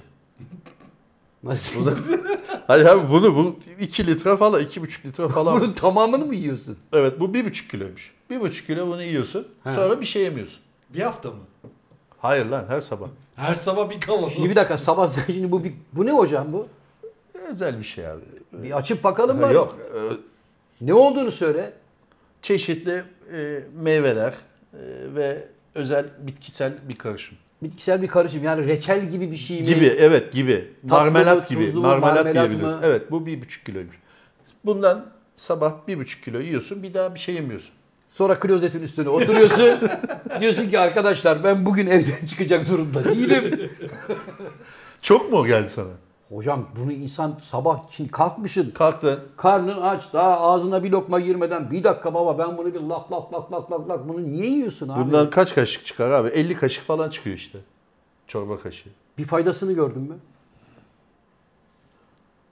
Nasıl? Hayır abi bunu bu 2 litre falan 2,5 litre falan. Bunun tamamını mı yiyorsun? evet bu 1,5 kiloymuş. 1,5 kilo bunu yiyorsun. He. Sonra bir şey yemiyorsun. Bir hafta mı? Hayır lan her sabah. Her sabah bir kavanoz. Şimdi bir dakika sabah şimdi bu bir, bu ne hocam bu? Özel bir şey abi. Bir açıp bakalım mı? Yok. e, Ne olduğunu söyle. Çeşitli e, meyveler e, ve özel bitkisel bir karışım. Bitkisel bir karışım yani reçel gibi bir şey mi? Gibi evet gibi. Tatlı mı, marmelat gibi. mu, marmelat, marmelat diyebiliriz. mı? Evet bu 1,5 kiloymuş. Bundan sabah 1,5 kilo yiyorsun bir daha bir şey yemiyorsun. Sonra klozetin üstüne oturuyorsun. diyorsun ki arkadaşlar ben bugün evden çıkacak durumda değilim. Çok mu geldi sana? hocam bunu insan sabah şimdi kalkmışsın. Kalktın. Karnın aç daha ağzına bir lokma girmeden bir dakika baba ben bunu bir lap lap lap lap lap lap bunu niye yiyorsun abi? Bundan kaç kaşık çıkar abi? 50 kaşık falan çıkıyor işte. Çorba kaşığı. Bir faydasını gördün mü?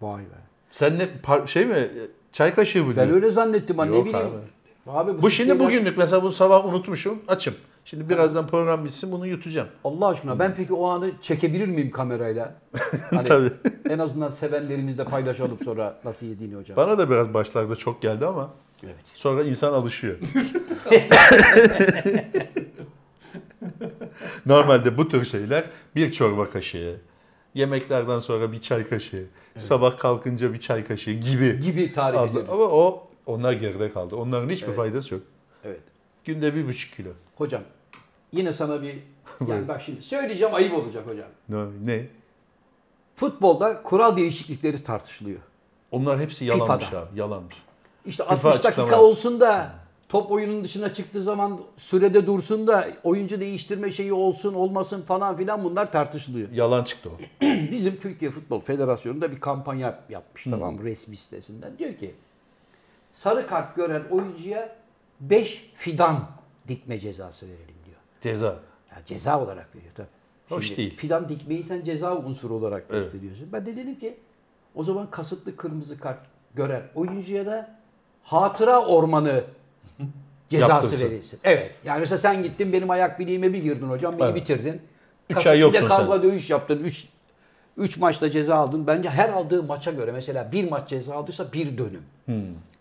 Vay be. Sen ne par- şey mi? Çay kaşığı mı Ben öyle zannettim ha ne bileyim. abi. Abi Bu şimdi şeyler- bugünlük mesela bu sabah unutmuşum. Açım. Şimdi birazdan program bitsin bunu yutacağım. Allah aşkına ben peki o anı çekebilir miyim kamerayla? Hani Tabii. En azından sevenlerimizle paylaşalım sonra nasıl yediğini hocam. Bana da biraz başlarda çok geldi ama Evet. sonra insan alışıyor. Normalde bu tür şeyler bir çorba kaşığı, yemeklerden sonra bir çay kaşığı, sabah kalkınca bir çay kaşığı gibi. Gibi tarif. Ama o onlar geride kaldı. Onların hiçbir Evet. faydası yok. Evet. Günde bir buçuk kilo. Hocam yine sana bir yani bak şimdi söyleyeceğim ayıp olacak hocam. Ne? ne? Futbolda kural değişiklikleri tartışılıyor. Onlar hepsi yalanmış FIFA'da. abi. Yalanmış. İşte FIFA 60 dakika açıklama. olsun da top oyunun dışına çıktığı zaman sürede dursun da oyuncu değiştirme şeyi olsun olmasın falan filan bunlar tartışılıyor. Yalan çıktı o. Bizim Türkiye Futbol Federasyonu da bir kampanya yapmış tamam mı? resmi sitesinden. Diyor ki sarı kart gören oyuncuya 5 fidan dikme cezası verelim diyor. Ceza. Ya ceza olarak veriyor tabii. Hoş değil. Fidan dikmeyi sen ceza unsuru olarak Evet. gösteriyorsun. Ben de dedim ki o zaman kasıtlı kırmızı kart gören oyuncuya da hatıra ormanı cezası Yaptırsın. verilsin. Evet. Yani mesela sen gittin benim ayak bileğime bir girdin hocam, beni Evet. bitirdin. Üç Kasıtlı ay bir de kavga sen. dövüş yaptın. 3 3 maçta ceza aldın. Bence her aldığı maça göre mesela bir maç ceza aldıysa bir dönüm. Hmm.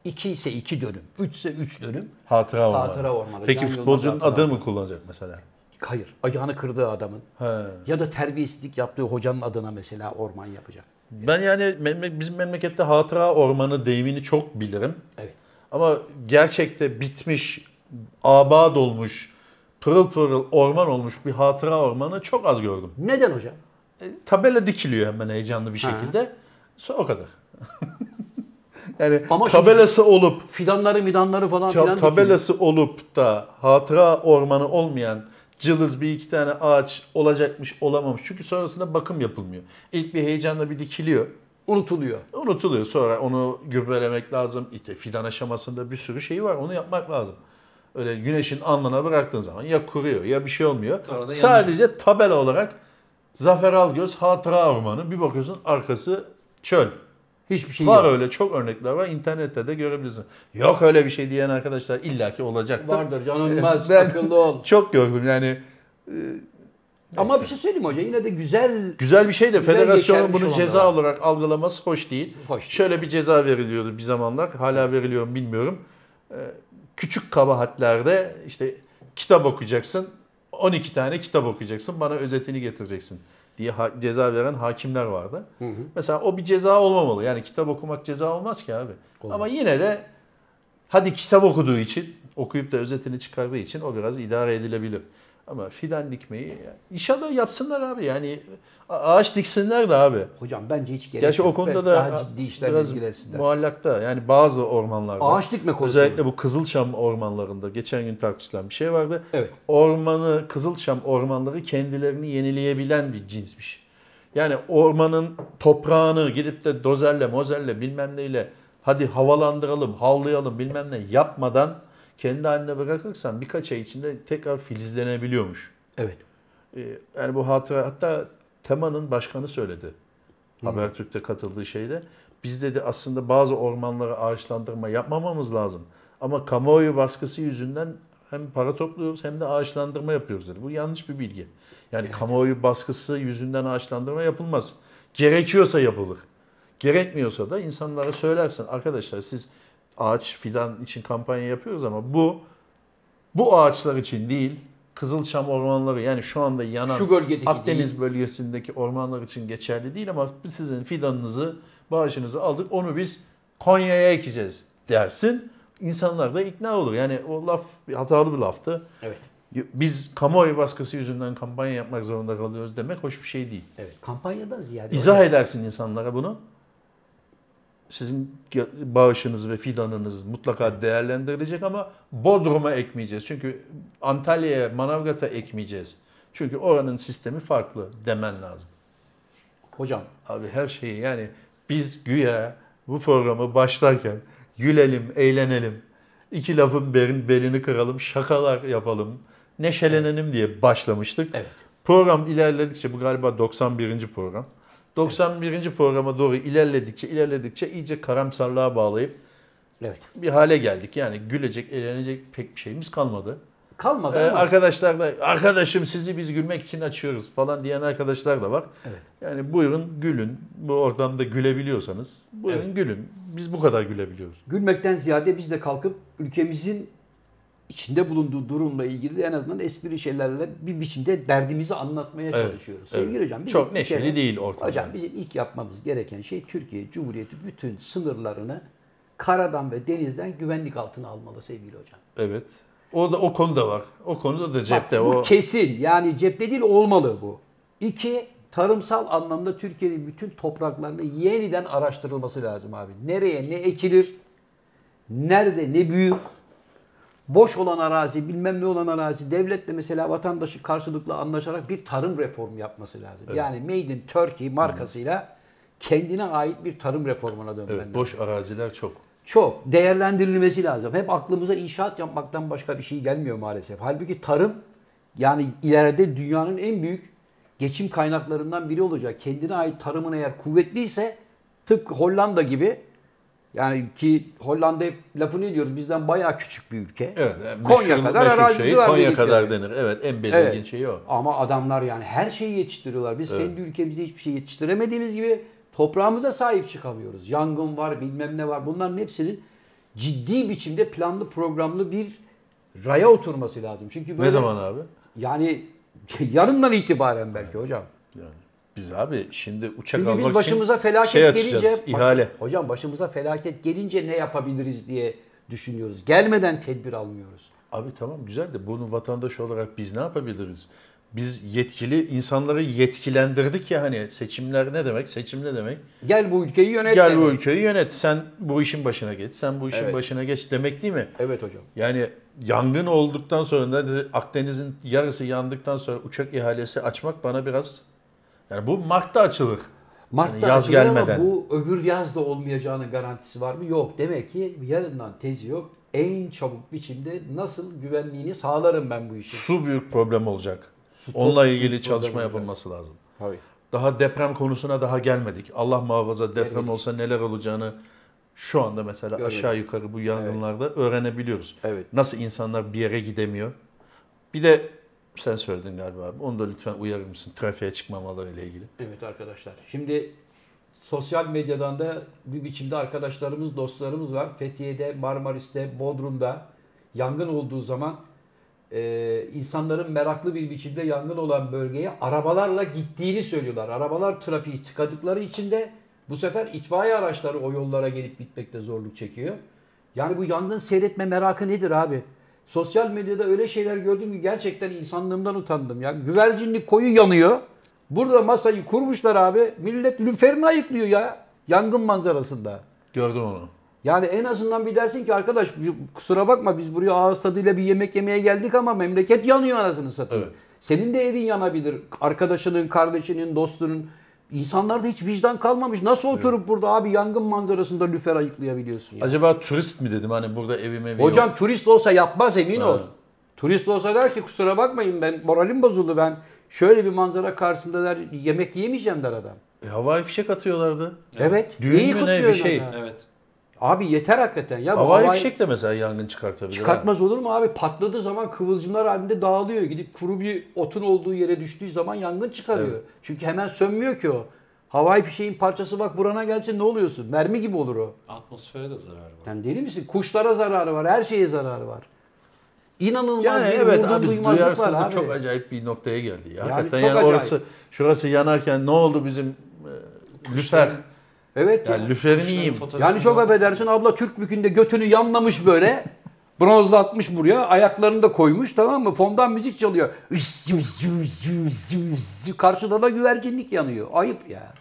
2 ise 2 dönüm. 3 ise 3 dönüm. Hatıra ormanı. Hatıra ormanı. Peki Can futbolcunun adını ormanı. mı kullanacak mesela? Hayır. Ayağını kırdığı adamın He. ya da terbiyesizlik yaptığı hocanın adına mesela orman yapacak. Ben yani bizim memlekette hatıra ormanı deyimini çok bilirim. Evet. Ama gerçekte bitmiş, abad olmuş, pırıl pırıl orman olmuş bir hatıra ormanı çok az gördüm. Neden hocam? E, tabela dikiliyor hemen heyecanlı bir Ha. şekilde. So, o kadar. yani Ama tabelası olup Fidanları midanları falan filan tabelası olup da hatıra ormanı olmayan cılız bir iki tane ağaç olacakmış olamamış. Çünkü sonrasında bakım yapılmıyor. İlk bir heyecanla bir dikiliyor. dikiliyor. unutuluyor. Unutuluyor. Sonra onu gübrelemek lazım. İşte fidan aşamasında bir sürü şey var. Onu yapmak lazım. Öyle güneşin alnına bıraktığın zaman ya kuruyor ya bir şey olmuyor. Sadece tabela olarak Zafer Algöz Hatıra Ormanı bir bakıyorsun arkası çöl. Hiçbir şey var yok. öyle çok örnekler var. İnternette de görebilirsin. Yok öyle bir şey diyen arkadaşlar illaki olacaktır. Vardır canılmaz, Ben- akıllı ol. Çok gördüm yani. Ama bir şey söyleyeyim hoca yine de güzel Güzel bir şey de Güzel federasyonun bunu olan ceza var. olarak algılaması hoş değil. Hoş değil. Şöyle bir ceza veriliyordu bir zamanlar. Hala veriliyor mu bilmiyorum. Ee, küçük kabahatlerde işte kitap okuyacaksın. 12 tane kitap okuyacaksın. Bana özetini getireceksin diye ceza veren hakimler vardı. Mesela o bir ceza olmamalı. Yani kitap okumak ceza olmaz ki abi. Olmaz. Ama yine de hadi kitap okuduğu için, okuyup da özetini çıkardığı için o biraz idare edilebilir. Ama fidan dikmeyi inşallah yapsınlar abi. Yani ağaç diksinler de abi. hocam bence hiç gerek Gerçi yok. o konuda da daha ciddi işlerle biraz ilgilensinler. muallakta. Yani bazı ormanlarda. Ağaç dikme konusu. Özellikle bu Kızılçam ormanlarında geçen gün tartışılan bir şey vardı. Evet. Ormanı, Kızılçam ormanları kendilerini yenileyebilen bir cinsmiş. Yani ormanın toprağını gidip de dozerle, mozerle bilmem neyle hadi havalandıralım, havlayalım bilmem ne yapmadan kendi haline bırakırsan birkaç ay içinde tekrar filizlenebiliyormuş. Evet. Ee, Yani bu hatıra hatta Tema'nın başkanı söyledi. Habertürk'te katıldığı şeyde. Biz dedi aslında bazı ormanlara ağaçlandırma yapmamamız lazım. Ama kamuoyu baskısı yüzünden hem para topluyoruz hem de ağaçlandırma yapıyoruz dedi. Bu yanlış bir bilgi. Yani kamuoyu baskısı yüzünden ağaçlandırma yapılmaz. Gerekiyorsa yapılır. Gerekmiyorsa da insanlara söylersin. Arkadaşlar siz ağaç fidan için kampanya yapıyoruz ama bu bu ağaçlar için değil, Kızılçam ormanları yani şu anda yanan Şu Akdeniz bölgesindeki ormanlar için geçerli değil ama sizin fidanınızı, bağışınızı aldık onu biz Konya'ya ekeceğiz dersin. İnsanlar da ikna olur. Yani o laf hatalı bir laftı. Evet. Biz kamuoyu baskısı yüzünden kampanya yapmak zorunda kalıyoruz demek hoş bir şey değil. Evet. Kampanyadan ziyade İzah hocam, edersin insanlara bunu. Sizin bağışınız ve fidanınız mutlaka değerlendirilecek ama Bodrum'a ekmeyeceğiz. Çünkü Antalya'ya, Manavgat'a ekmeyeceğiz. Çünkü oranın sistemi farklı demen lazım. hocam Abi her şeyi yani biz güya bu programı başlarken gülelim, eğlenelim, iki lafın belin- belini kıralım, şakalar yapalım, neşelenelim diye başlamıştık. Evet. Program ilerledikçe bu galiba 91. program. 91. programa doğru ilerledikçe ilerledikçe iyice karamsarlığa bağlayıp evet. bir hale geldik. Yani gülecek, eğlenecek pek bir şeyimiz kalmadı. kalmadı Ee, ama. arkadaşlar da arkadaşım sizi biz gülmek için açıyoruz falan diyen arkadaşlar da var. Yani buyurun gülün. Bu ortamda gülebiliyorsanız buyurun Evet. gülün. Biz bu kadar gülebiliyoruz. Gülmekten ziyade biz de kalkıp ülkemizin içinde bulunduğu durumla ilgili de en azından espri şeylerle bir biçimde derdimizi anlatmaya Evet, çalışıyoruz. evet. Sevgili hocam. bizim Çok neşeli kere- değil ortam. Hocam bizim ilk yapmamız gereken şey Türkiye Cumhuriyeti bütün sınırlarını karadan ve denizden güvenlik altına almalı sevgili hocam. Evet. O da o konuda var. O konuda da cepte Bak, bu o kesin yani cepte değil olmalı bu. İki, tarımsal anlamda Türkiye'nin bütün topraklarını yeniden araştırılması lazım abi. Nereye ne ekilir, nerede ne büyür, boş olan arazi, bilmem ne olan arazi, devletle mesela vatandaşı karşılıklı anlaşarak bir tarım reformu yapması lazım. Yani Made in Turkey markasıyla kendine ait bir tarım reformuna dönmen evet, lazım. boş araziler çok. Çok değerlendirilmesi lazım. Hep aklımıza inşaat yapmaktan başka bir şey gelmiyor maalesef. Halbuki tarım yani ileride dünyanın en büyük geçim kaynaklarından biri olacak. Kendine ait tarımın eğer kuvvetliyse tıpkı Hollanda gibi yani ki Hollanda hep lafını ediyoruz bizden bayağı küçük bir ülke. Evet. yani Konya kadar arazisi şeyi var Konya dedikleri. kadar denir. Evet en belirgin Evet. şey o. Ama adamlar yani her şeyi yetiştiriyorlar. Biz kendi ülkemizde hiçbir şey yetiştiremediğimiz gibi toprağımıza sahip çıkamıyoruz. Yangın var, bilmem ne var. Bunların hepsinin ciddi biçimde planlı programlı bir raya oturması lazım. Çünkü böyle Ne zaman abi? yani yarından itibaren belki hocam. Yani biz abi şimdi uçak Çünkü almak biz başımıza için felaket şey gelince ihale. hocam başımıza felaket gelince ne yapabiliriz diye düşünüyoruz. Gelmeden tedbir almıyoruz. Abi tamam güzel de bunu vatandaş olarak biz ne yapabiliriz? Biz yetkili insanları yetkilendirdik ya hani seçimler ne demek? Seçim ne demek? Gel bu ülkeyi yönet. Gel demek. bu ülkeyi yönet. Sen bu işin başına geç. Sen bu işin Evet. başına geç demek değil mi? Evet hocam. Yani yangın olduktan sonra Akdeniz'in yarısı yandıktan sonra uçak ihalesi açmak bana biraz yani bu Mart'ta açılır. Mart'ta Yani yaz gelmeden. ama bu öbür yaz da olmayacağının garantisi var mı? Yok. Demek ki yarından tezi yok. En çabuk biçimde nasıl güvenliğini sağlarım ben bu işin. Su büyük problem olacak. Su Onunla ilgili çalışma olacak. yapılması lazım. Tabii. Daha deprem konusuna daha gelmedik. Allah muhafaza deprem Gelmedik. olsa neler olacağını şu anda mesela Görmedik. aşağı yukarı bu yangınlarda öğrenebiliyoruz. Evet. Nasıl insanlar bir yere gidemiyor. Bir de sen söyledin galiba abi. Onu da lütfen uyarır mısın? Trafiğe çıkmamaları ile ilgili. Evet arkadaşlar. Şimdi sosyal medyadan da bir biçimde arkadaşlarımız, dostlarımız var. Fethiye'de, Marmaris'te, Bodrum'da yangın olduğu zaman e, insanların meraklı bir biçimde yangın olan bölgeye arabalarla gittiğini söylüyorlar. Arabalar trafiği tıkadıkları için de bu sefer itfaiye araçları o yollara gelip gitmekte zorluk çekiyor. Yani bu yangın seyretme merakı nedir abi? Sosyal medyada öyle şeyler gördüm ki gerçekten insanlığımdan utandım ya. Güvercinlik koyu yanıyor. Burada masayı kurmuşlar abi. Millet lüferini ayıklıyor ya. Yangın manzarasında. Gördüm onu. Yani en azından bir dersin ki arkadaş kusura bakma biz buraya ağız tadıyla bir yemek yemeye geldik ama memleket yanıyor anasını satayım. Evet. Senin de evin yanabilir. Arkadaşının, kardeşinin, dostunun. İnsanlarda hiç vicdan kalmamış. Nasıl oturup burada abi yangın manzarasında lüfer ayıklayabiliyorsun ya? Acaba turist mi dedim hani burada evim evi Hocam yok. turist olsa yapmaz emin ol. Evet. Turist olsa der ki kusura bakmayın ben moralim bozuldu ben şöyle bir manzara karşısında der yemek yemeyeceğim der adam. E, havai fişek atıyorlardı. Evet. Düğün neyi mü ne, kutluyor bir şey? adam ya? Evet. Abi yeter hakikaten ya. bu Havai havai- fişek de mesela yangın çıkartabilir. ha. Çıkartmaz olur mu abi? Patladığı zaman kıvılcımlar halinde dağılıyor. Gidip kuru bir otun olduğu yere düştüğü zaman yangın çıkarıyor. Evet. Çünkü hemen sönmüyor ki o. Havai fişeğin parçası bak burana gelse ne oluyorsun? Mermi gibi olur o. Atmosfere de zarar var. Yani deli misin? Kuşlara zararı var, her şeye zararı var. İnanılmaz Yani bir evet abi var duyarsızlık abi. çok acayip bir noktaya geldi ya. Yani Hakikaten yani acayip. orası şurası yanarken ne oldu bizim e, lüfer? Evet ya. Yiyeyim. fotoğrafını Yani çok affedersin abla Türk bükünde götünü yanlamış böyle. Bronzlatmış buraya. Ayaklarını da koymuş tamam mı? Fondan müzik çalıyor. Karşıda da güvercinlik yanıyor. Ayıp ya.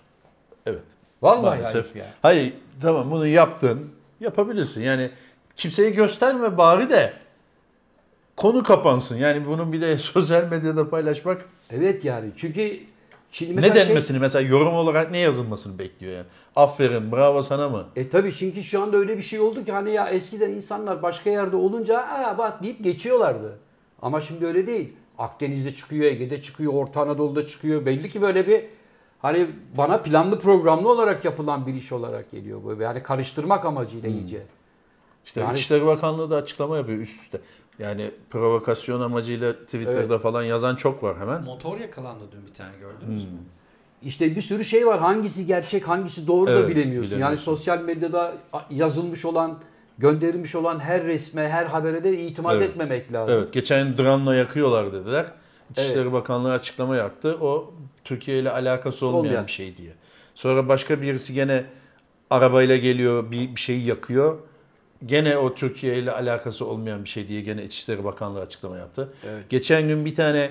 Evet. Vallahi Maalesef. ayıp ya. Hayır tamam bunu yaptın. Yapabilirsin. Yani kimseye gösterme bari de konu kapansın. Yani bunun bir de sosyal medyada paylaşmak Evet yani çünkü şimdi ne mesela şey- denmesini mesela yorum olarak ne yazılmasını bekliyor yani. Aferin bravo sana mı? E tabii çünkü şu anda öyle bir şey oldu ki hani ya eskiden insanlar başka yerde olunca aa bak deyip geçiyorlardı. Ama şimdi öyle değil. Akdeniz'de çıkıyor, Ege'de çıkıyor, Orta Anadolu'da çıkıyor. Belli ki böyle bir hani bana planlı programlı olarak yapılan bir iş olarak geliyor bu. Yani karıştırmak amacıyla iyice. İşte Yani- İçişleri Bakanlığı da açıklama yapıyor üst üste. Yani provokasyon amacıyla Twitter'da Evet. falan yazan çok var hemen. Motor yakalandı dün bir tane gördünüz Hmm. mü? İşte bir sürü şey var. Hangisi gerçek, hangisi doğru da Evet, bilemiyorsun. Yani sosyal medyada yazılmış olan, gönderilmiş olan her resme, her habere de itimat Evet. etmemek lazım. Evet, geçen gün drone'la yakıyorlar dediler. İçişleri Evet. Bakanlığı açıklama yaptı. O Türkiye ile alakası olmayan, Olmayan. bir şey diye. Sonra başka birisi gene arabayla geliyor, bir, bir şeyi yakıyor. Gene o Türkiye ile alakası olmayan bir şey diye gene İçişleri Bakanlığı açıklama yaptı. Evet. Geçen gün bir tane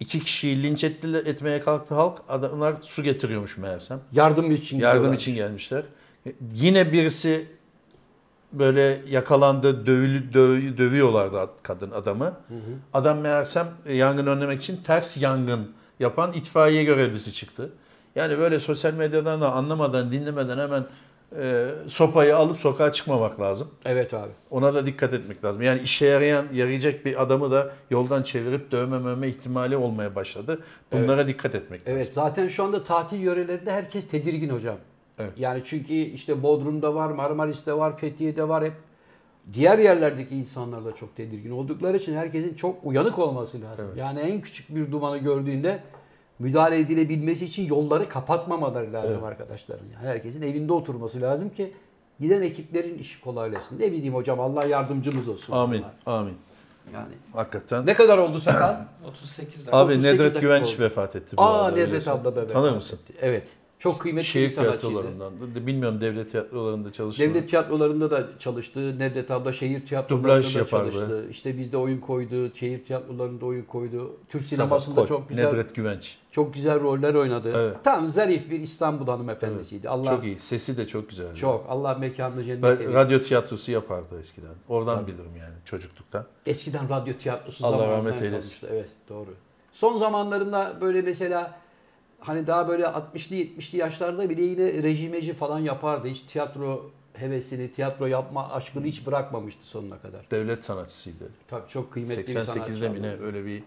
iki kişiyi linç ettiler, etmeye kalktı halk. Adamlar su getiriyormuş meğersem. Yardım için Yardım için gelmişler. Yine birisi böyle yakalandı, dövülü, döv, dövüyorlardı ad- kadın adamı. Adam meğersem e, yangın önlemek için ters yangın yapan itfaiye görevlisi çıktı. Yani böyle sosyal medyadan da anlamadan, dinlemeden hemen e, sopayı alıp sokağa çıkmamak lazım. Evet abi. Ona da dikkat etmek lazım. Yani işe yarayan, yarayacak bir adamı da yoldan çevirip dövmememe ihtimali olmaya başladı. Bunlara dikkat etmek lazım. Evet zaten şu anda tatil yörelerinde herkes tedirgin hocam. Evet. Yani çünkü işte Bodrum'da var, Marmaris'te var, Fethiye'de var hep. Diğer yerlerdeki insanlar da çok tedirgin oldukları için herkesin çok uyanık olması lazım. Evet. Yani en küçük bir dumanı gördüğünde müdahale edilebilmesi için yolları kapatmamaları lazım Evet. arkadaşların. Yani herkesin evinde oturması lazım ki giden ekiplerin işi kolaylaşsın. Ne bileyim hocam Allah yardımcımız olsun. Amin, Vallahi. amin. Yani Dakika. ne kadar oldu sakal? 38 dakika. Abi 38 Nedret Güvenç oldu. vefat etti. bu Aa arada, Nedret abla da Tanır vefat mısın? etti. Evet. Çok kıymetli Şehir bir sanatçıydı. tiyatrolarından. da- Bilmiyorum devlet tiyatrolarında çalıştı. Devlet tiyatrolarında da çalıştı. Nedret abla şehir tiyatrolarında Dublaj da yapardı. çalıştı. İşte bizde oyun koydu. Şehir tiyatrolarında oyun koydu. Türk sinemasında Koy, çok güzel Nedret Güvenç. çok güzel roller oynadı. Evet. Tam zarif bir İstanbul hanımefendisiydi. Allah Çok çok, iyi. Sesi de çok güzeldi. Allah mekanını cennet Ben eylesin. radyo tiyatrosu yapardı eskiden. Oradan bilirim yani çocukluktan. Eskiden radyo tiyatrosu Allah rahmet eylesin. Evet doğru. Son zamanlarında böyle mesela hani daha böyle 60'lı 70'li yaşlarda bile yine rejimeci falan yapardı. Hiç tiyatro hevesini, tiyatro yapma aşkını hiç bırakmamıştı sonuna kadar. Devlet sanatçısıydı. Tabii çok kıymetli bir sanatçı. 88'de mi ne abla. öyle bir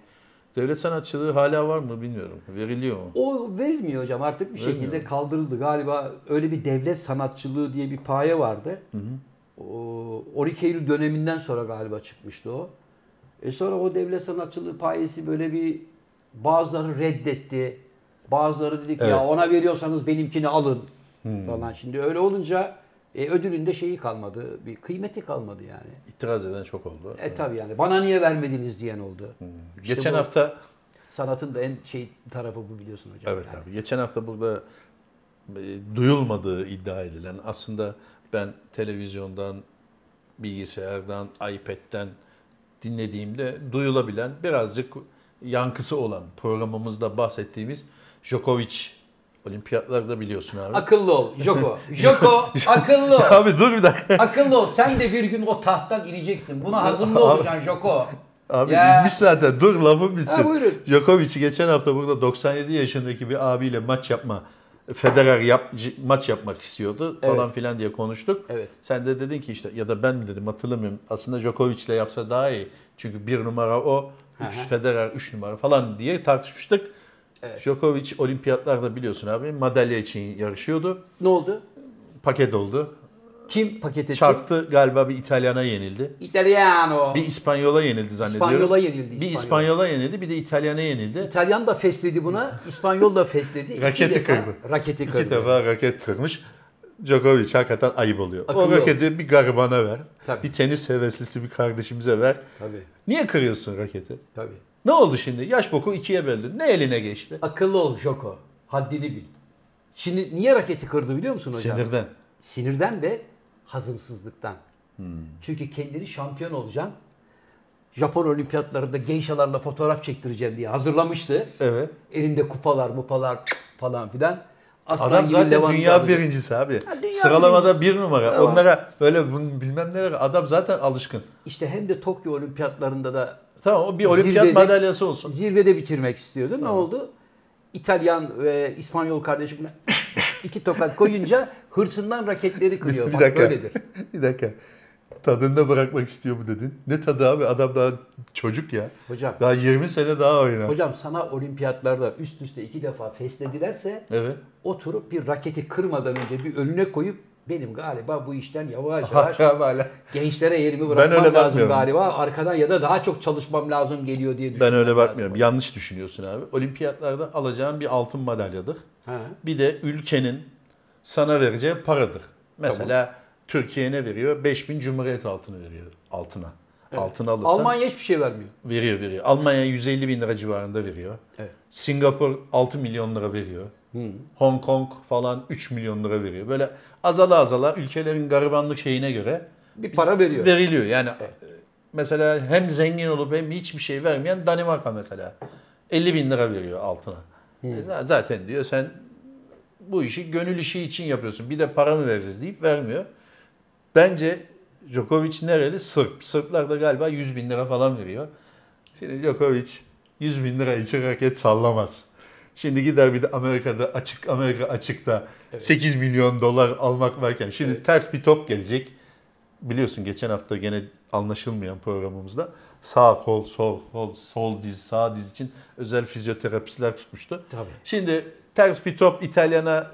devlet sanatçılığı hala var mı bilmiyorum. Veriliyor mu? O verilmiyor hocam artık bir Verilmiyor şekilde kaldırıldı. Galiba öyle bir devlet sanatçılığı diye bir paye vardı. O 12 Eylül döneminden sonra galiba çıkmıştı o. E sonra o devlet sanatçılığı payesi böyle bir bazıları reddetti. Bazıları dedi ki Evet. ya ona veriyorsanız benimkini alın falan. Şimdi öyle olunca e, ödülün de şeyi kalmadı. Bir kıymeti kalmadı yani. İtiraz eden çok oldu. E tabi yani bana niye vermediniz diyen oldu. İşte Geçen bu hafta sanatın da en şey tarafı bu biliyorsun hocam. Evet yani. abi. Geçen hafta burada e, duyulmadığı iddia edilen aslında ben televizyondan, bilgisayardan, iPad'den dinlediğimde duyulabilen birazcık yankısı olan programımızda bahsettiğimiz Djokovic olimpiyatlarda biliyorsun abi. Akıllı ol Joko. Joko akıllı ol. abi dur bir dakika. Akıllı ol. Sen de bir gün o tahttan ineceksin. Buna hazırlı Abi- olacaksın Joko. Abi Ya. inmiş zaten. Dur lafım bitsin. Ha, buyurun. Djokovic'i geçen hafta burada 97 yaşındaki bir abiyle maç yapma Federer yap, maç yapmak istiyordu Evet. falan filan diye konuştuk. Evet. Sen de dedin ki işte ya da ben mi dedim hatırlamıyorum. Aslında Djokovic'le yapsa daha iyi. Çünkü bir numara o, üç hı. Federer üç numara falan diye tartışmıştık. Djokovic olimpiyatlarda biliyorsun abi madalya için yarışıyordu. Ne oldu? Paket oldu. Kim paket etti? Çarptı galiba bir İtalyana yenildi. Italiano. Bir İspanyola yenildi zannediyorum. İspanyola yenildi. Bir İspanyol. İspanyola yenildi bir de İtalyana yenildi. İtalyan da fesledi buna. İspanyol da fesledi. Raketi defa kırdı. Raketi kırdı. İki defa raket kırmış. Djokovic hakikaten ayıp oluyor. Akıllı o ol. raketi bir garibana ver. Tabii. Bir tenis heveslisi bir kardeşimize ver. Tabii. Niye kırıyorsun raketi? Tabii. Ne oldu şimdi? Yaş boku ikiye böldün. Ne eline geçti? Akıllı ol Joko. Haddini bil. Şimdi niye raketi kırdı biliyor musun hocam? Sinirden. Sinirden ve hazımsızlıktan. Hmm. Çünkü kendini şampiyon olacağım. Japon olimpiyatlarında geyşalarla fotoğraf çektireceğim diye hazırlamıştı. Evet. Elinde kupalar, mupalar falan filan. Aslan Adam zaten Lewandowski dünya alacak. birincisi abi. dünya Sıralamada bir numara. Tamam. Onlara böyle bunu bilmem nelere adam zaten alışkın. İşte hem de Tokyo olimpiyatlarında da Tamam o bir olimpiyat Zirvede- madalyası olsun. zirvede bitirmek istiyordu. Ne oldu? İtalyan ve İspanyol kardeşimle iki tokat koyunca hırsından raketleri kırıyor. Bir Bak dakika. böyledir. bir dakika. Tadında bırakmak istiyor mu dedin? Ne tadı abi? Adam daha çocuk ya. Hocam, Daha 20 sene daha oynar. hocam sana olimpiyatlarda üst üste iki defa fesledilerse Evet. oturup bir raketi kırmadan önce bir önüne koyup benim galiba bu işten yavaş yavaş gençlere yerimi Ben bırakmam öyle lazım bakmıyorum. galiba. Arkadan ya da daha çok çalışmam lazım geliyor diye Ben düşünüyorum. öyle bakmıyorum. Yanlış düşünüyorsun abi. Olimpiyatlarda alacağın bir altın madalyadır. Ha. Bir de ülkenin sana vereceği paradır. Mesela Türkiye ne veriyor? 5000 Cumhuriyet altını veriyor altına. Altını alırsan Almanya hiçbir şey vermiyor. veriyor veriyor. Almanya 150 bin lira civarında veriyor. Evet. Singapur 6 milyon lira veriyor. Hong Kong falan 3 milyon lira veriyor. Böyle azala azala ülkelerin garibanlık şeyine göre Bir para veriyor. veriliyor. Yani e, mesela hem zengin olup hem hiçbir şey vermeyen Danimarka mesela. 50 bin lira veriyor altına. Z- Zaten diyor sen bu işi gönül işi için yapıyorsun. Bir de para mı vereceğiz deyip vermiyor. Bence Djokovic nereli? Sırp. Sırplar da galiba 100 bin lira falan veriyor. Şimdi Djokovic 100 bin lira için raket sallamaz. Şimdi gider bir de Amerika'da açık Amerika açıkta 8 milyon dolar almak varken şimdi ters bir top gelecek. Biliyorsun geçen hafta gene anlaşılmayan programımızda sağ kol, sol kol, sol diz, sağ diz için özel fizyoterapistler tutmuştu. Tabii. Şimdi ters bir top İtalyana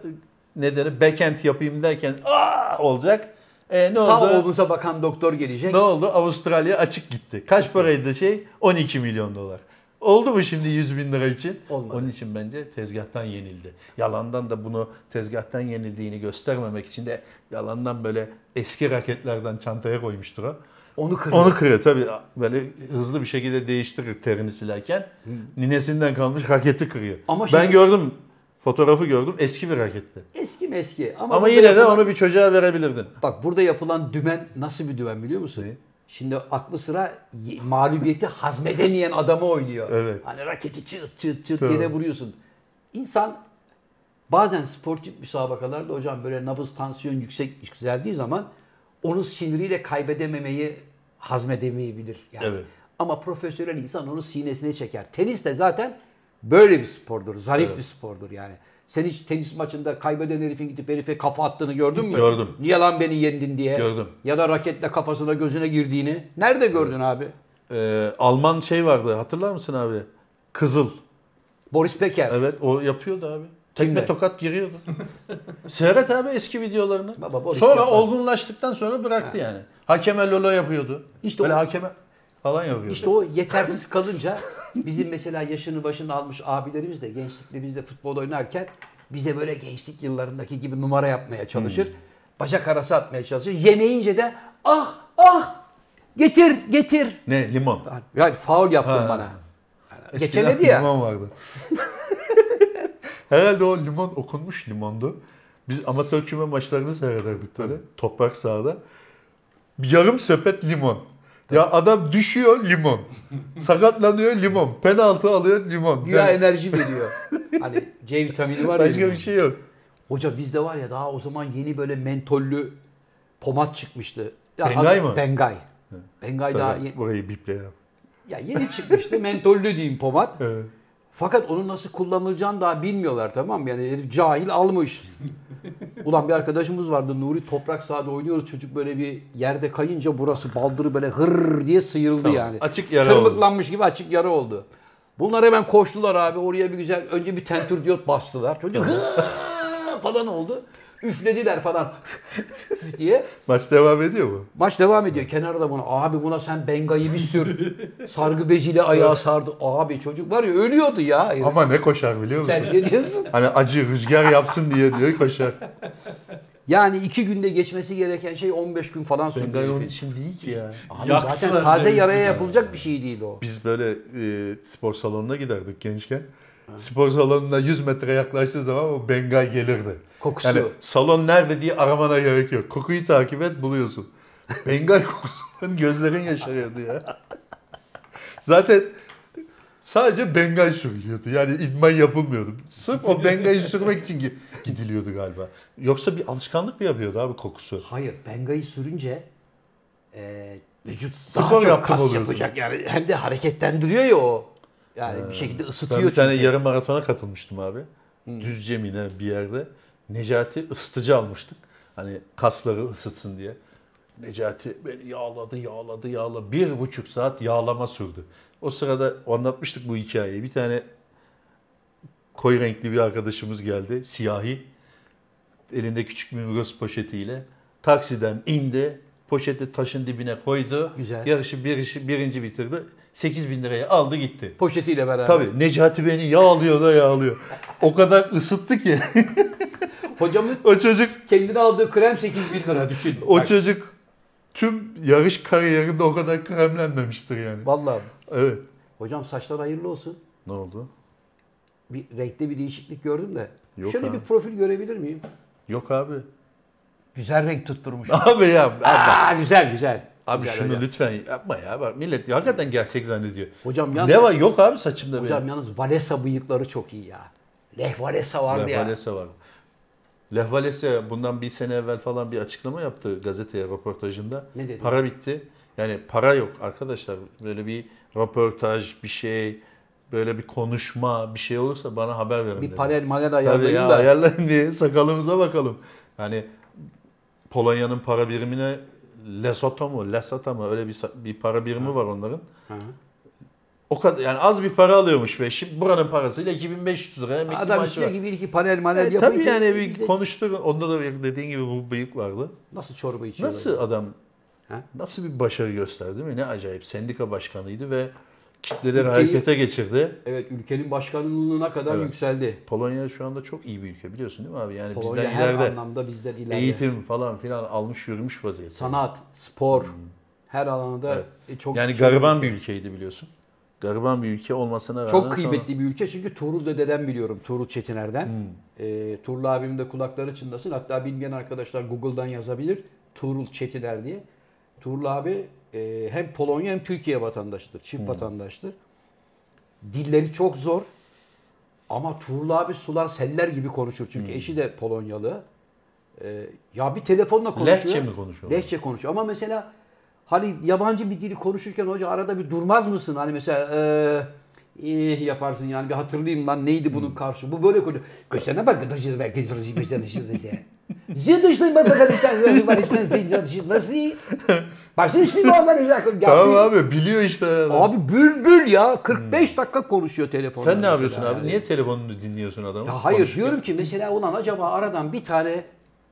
ne denir backhand yapayım derken aa olacak. E, ne Sağ oldu? omuza bakan doktor gelecek. Ne oldu? Avustralya açık gitti. Kaç paraydı şey? 12 milyon dolar. Oldu mu şimdi 100 bin lira için? Olmadı. Onun için bence tezgahtan yenildi. Yalandan da bunu tezgahtan yenildiğini göstermemek için de yalandan böyle eski raketlerden çantaya koymuştur o. Onu kırıyor. Onu kırıyor tabii. Böyle hızlı bir şekilde değiştirir terini silerken. Ninesinden kalmış raketi kırıyor. Ama ben şimdi- gördüm. Fotoğrafı gördüm. Eski bir raketti. Eski meski. Ama, Ama burada yine de yapılan- onu bir çocuğa verebilirdin. Bak burada yapılan dümen nasıl bir dümen biliyor musun? Şimdi aklı sıra mağlubiyeti hazmedemeyen adamı oynuyor. Evet. Hani raketi çıt çıt çıt Tabii. yere vuruyorsun. İnsan bazen sportif müsabakalarda hocam böyle nabız tansiyon yüksek yükseldiği zaman onun siniriyle kaybedememeyi hazmedemeyebilir. Yani. Evet. Ama profesyonel insan onu sinesine çeker. Tenis de zaten böyle bir spordur. Zarif Evet. bir spordur yani. Sen hiç tenis maçında kaybeden herifin gidip herife kafa attığını gördün mü? Gördüm. Niye lan beni yendin diye. Gördüm. Ya da raketle kafasına gözüne girdiğini. Nerede gördün abi? Ee, Alman şey vardı hatırlar mısın abi? Kızıl. Boris Becker. Evet o yapıyordu abi. Kimle? Tekme tokat giriyordu. Seyret abi eski videolarını. Baba, Boris sonra yapar. olgunlaştıktan sonra bıraktı yani. Hakeme lolo yapıyordu. İşte Böyle o- hakeme falan yapıyordu. İşte o yetersiz kalınca bizim mesela yaşını başını almış abilerimiz de gençlikte biz de futbol oynarken bize böyle gençlik yıllarındaki gibi numara yapmaya çalışır. Hmm. Bacak arası atmaya çalışır. Yemeyince de ah ah getir getir. Ne limon. Yani faul yaptın Ha. bana. Eskiden Geçemedi ya. Limon vardı. Herhalde o limon okunmuş limondu. Biz amatör küme maçlarını seyrederdik böyle toprak sahada. Bir yarım sepet limon. Ya adam düşüyor limon. Sakatlanıyor limon. Penaltı alıyor limon. Güya Yani enerji veriyor. Hani C vitamini var ya. başka bir şey yok. Hoca bizde var ya daha o zaman yeni böyle mentollü pomat çıkmıştı. Ya Bengay mı? Bengay. Bengay daha Sonra ye- burayı biple yap. ya yeni çıkmıştı. mentollü diyeyim pomat. Evet. Fakat onun nasıl kullanılacağını daha bilmiyorlar tamam mı? Yani herif cahil almış. Ulan bir arkadaşımız vardı Nuri toprak sahada oynuyoruz çocuk böyle bir yerde kayınca burası baldırı böyle hır diye sıyrıldı Tamam, yani. açık yara Tırmıklanmış gibi açık yara oldu. Bunlar hemen koştular abi oraya bir güzel önce bir tentür diyot bastılar. Çocuk falan oldu. Üflediler falan diye. Maç devam ediyor mu? Maç devam ediyor. Kenarda buna abi buna sen Benga'yı bir sür. Sargı beziyle ayağı sardı. Abi çocuk var ya ölüyordu ya. herif. Ama ne koşar biliyor musun? Sen ne diyorsun? Hani acı rüzgar yapsın diye diyor koşar. Yani iki günde geçmesi gereken şey 15 gün falan sürdü. Bengay onun için değil ki ya. Abi Yaktılar zaten taze yaraya yapılacak bir şey değil o. Biz böyle e, spor salonuna giderdik gençken. Spor salonuna 100 metre yaklaştığı zaman o Bengay gelirdi. Kokusu. Yani salon nerede diye aramana gerek yok. Kokuyu takip et buluyorsun. Bengay kokusundan gözlerin yaşarıyordu ya. Zaten sadece Bengay sürülüyordu. Yani idman yapılmıyordu. Sırf o Bengay'ı sürmek için gi- gidiliyordu galiba. Yoksa bir alışkanlık mı yapıyordu abi kokusu? Hayır, Benga'yı sürünce e, vücut Spor daha çok kas oluyordu. yapacak yani. Hem de hareketlendiriyor ya o. Yani bir şekilde Ben ısıtıyor bir tane çünkü. yarım maratona katılmıştım abi. Düzce mi bir yerde. Necati ısıtıcı almıştık. Hani kasları ısıtsın diye. Necati beni yağladı, yağladı, yağladı. Bir buçuk saat yağlama sürdü. O sırada anlatmıştık bu hikayeyi. Bir tane koyu renkli bir arkadaşımız geldi. Siyahi. elinde küçük bir Migros poşetiyle taksiden indi. Poşeti taşın dibine koydu. Güzel. Yarışı bir, birinci bitirdi. 8 bin liraya aldı gitti. Poşetiyle beraber. Tabii Necati beni yağlıyor da yağlıyor. O kadar ısıttı ki Hocamın o çocuk kendine aldığı krem 8 bin lira düşün. o Bak, çocuk tüm yarış kariyerinde o kadar kremlenmemiştir yani. Vallahi. Evet. Hocam saçlar hayırlı olsun. Ne oldu? Bir renkte bir değişiklik gördüm de. Yok Şöyle abi. bir profil görebilir miyim? Yok abi. Güzel renk tutturmuş. Abi ya. Abi, Aa güzel güzel. abi Güzel şunu hocam. lütfen yapma ya. Bak millet hakikaten gerçek zannediyor. Hocam yalnız, Ne var? Yok abi saçımda hocam benim. yalnız Valesa bıyıkları çok iyi ya. Leh Valesa vardı ya. Lehvalese var. Lehvalese bundan bir sene evvel falan bir açıklama yaptı gazeteye röportajında. Ne dedi? Para bitti. Yani para yok arkadaşlar. Böyle bir röportaj, bir şey, böyle bir konuşma, bir şey olursa bana haber verin Bir dedi. panel manel Tabii ayarlayın ya da. ayarlayın diye sakalımıza bakalım. Yani Polonya'nın para birimine Lesotho mu, Lesotho mu öyle bir bir para birimi var onların. Hı. O kadar yani az bir para alıyormuş ve şimdi buranın parasıyla 2500 lira emekli Adam maaşı var. ki bir iki panel manel E, yapın tabii yani bir bize- konuştuk. Onda da dediğin gibi bu bıyık vardı. Nasıl çorba içiyorlar? Nasıl adam Ha? nasıl bir başarı gösterdi mi? Ne acayip. Sendika başkanıydı ve kitleleri Ülkeyi- harekete geçirdi. Evet ülkenin başkanlığına kadar Evet. yükseldi. Polonya şu anda çok iyi bir ülke biliyorsun değil mi abi? Yani Polonya bizden her ileride anlamda bizden ileride. eğitim falan filan almış yürümüş vaziyette. Sanat, spor her alanda Evet. e, çok yani çok- gariban bir ülkeydi biliyorsun. Gariban bir ülke olmasına rağmen Çok sonra- kıymetli bir ülke çünkü Tuğrul dededen biliyorum. Tuğrul Çetiner'den. Hmm. E, Tuğrul abim de kulakları çınlasın. Hatta bilmeyen arkadaşlar Google'dan yazabilir. Tuğrul Çetiner diye. Tuğrul abi e, hem Polonya hem Türkiye vatandaşıdır. Çift Hmm. vatandaştır. Dilleri çok zor. Ama Tuğrul abi sular seller gibi konuşur. Hmm. Çünkü eşi de Polonyalı. E, ya bir telefonla konuşuyor. Lehçe mi konuşuyor? Lehçe konuşuyor. Ama mesela hani yabancı bir dili konuşurken hoca arada bir durmaz mısın? Hani mesela eee eh yaparsın yani bir hatırlayayım lan neydi bunun karşı. Bu böyle konuşuyor. Köşene bak Zıdıştın Madagasistan Yunanistan Zıdışın nasıl? Başta mı onlar güzel. Tamam abi biliyor işte. adam. Abi bülbül ya 45 dakika konuşuyor telefonda. Sen ne yapıyorsun abi? yani. Niye telefonunu dinliyorsun adamı? Ya hayır Konuşurken? diyorum ki mesela ulan acaba aradan bir tane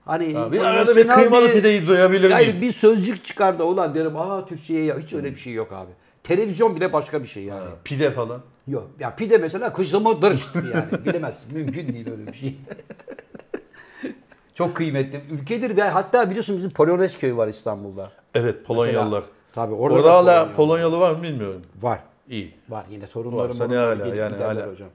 hani Abi arada bir kıymalı bir- pideyi duyabilir Hayır miyim? bir sözcük çıkar da ulan derim aa Türkçe'ye ya hiç öyle bir şey yok abi. Televizyon bile başka bir şey yani. Ha, Pide falan. Yok ya pide mesela kışlama dırıştı yani bilemezsin mümkün değil öyle bir şey. Çok kıymetli ülkedir ve hatta biliyorsun bizim Polonez köyü var İstanbul'da. Evet Polonyalılar. Tabii Orada, orada, da hala Polonyalı. Polonyalı var mı bilmiyorum. var. İyi. Var yine torunlarım Varsa ne morunlar hala, yani hala. hocam.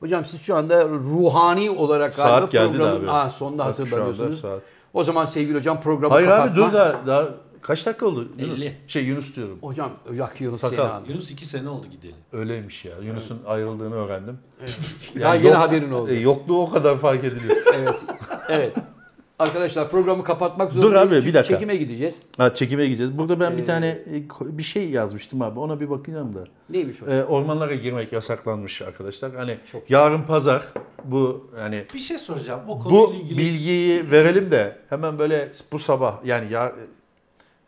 Hocam siz şu anda ruhani olarak Saat galiba geldi programın abi. Aa, sonunda Bak şu anda hazırlanıyorsunuz. saat. O zaman sevgili hocam programı Hayır kapatma. abi dur da daha kaç dakika oldu? Yunus. 50. Şey Yunus diyorum. Hocam yak Yunus Sakal. Sinan. Yunus iki sene oldu gidelim. Öyleymiş ya. Yunus'un ayrıldığını öğrendim. Ya yine haberin oldu. E, yokluğu o kadar fark ediliyor. evet. Evet. Arkadaşlar programı kapatmak Dur zorundayız. abi, bir dakika. Çekime gideceğiz. ha çekime gideceğiz. Burada ben Ee, bir tane e, bir şey yazmıştım abi. Ona bir bakacağım da. Neymiş o? E, ormanlara girmek yasaklanmış arkadaşlar. Hani Çok yarın pazar bu yani Bir şey soracağım. O konuyla bu ilgili bilgiyi verelim de hemen böyle bu sabah yani ya,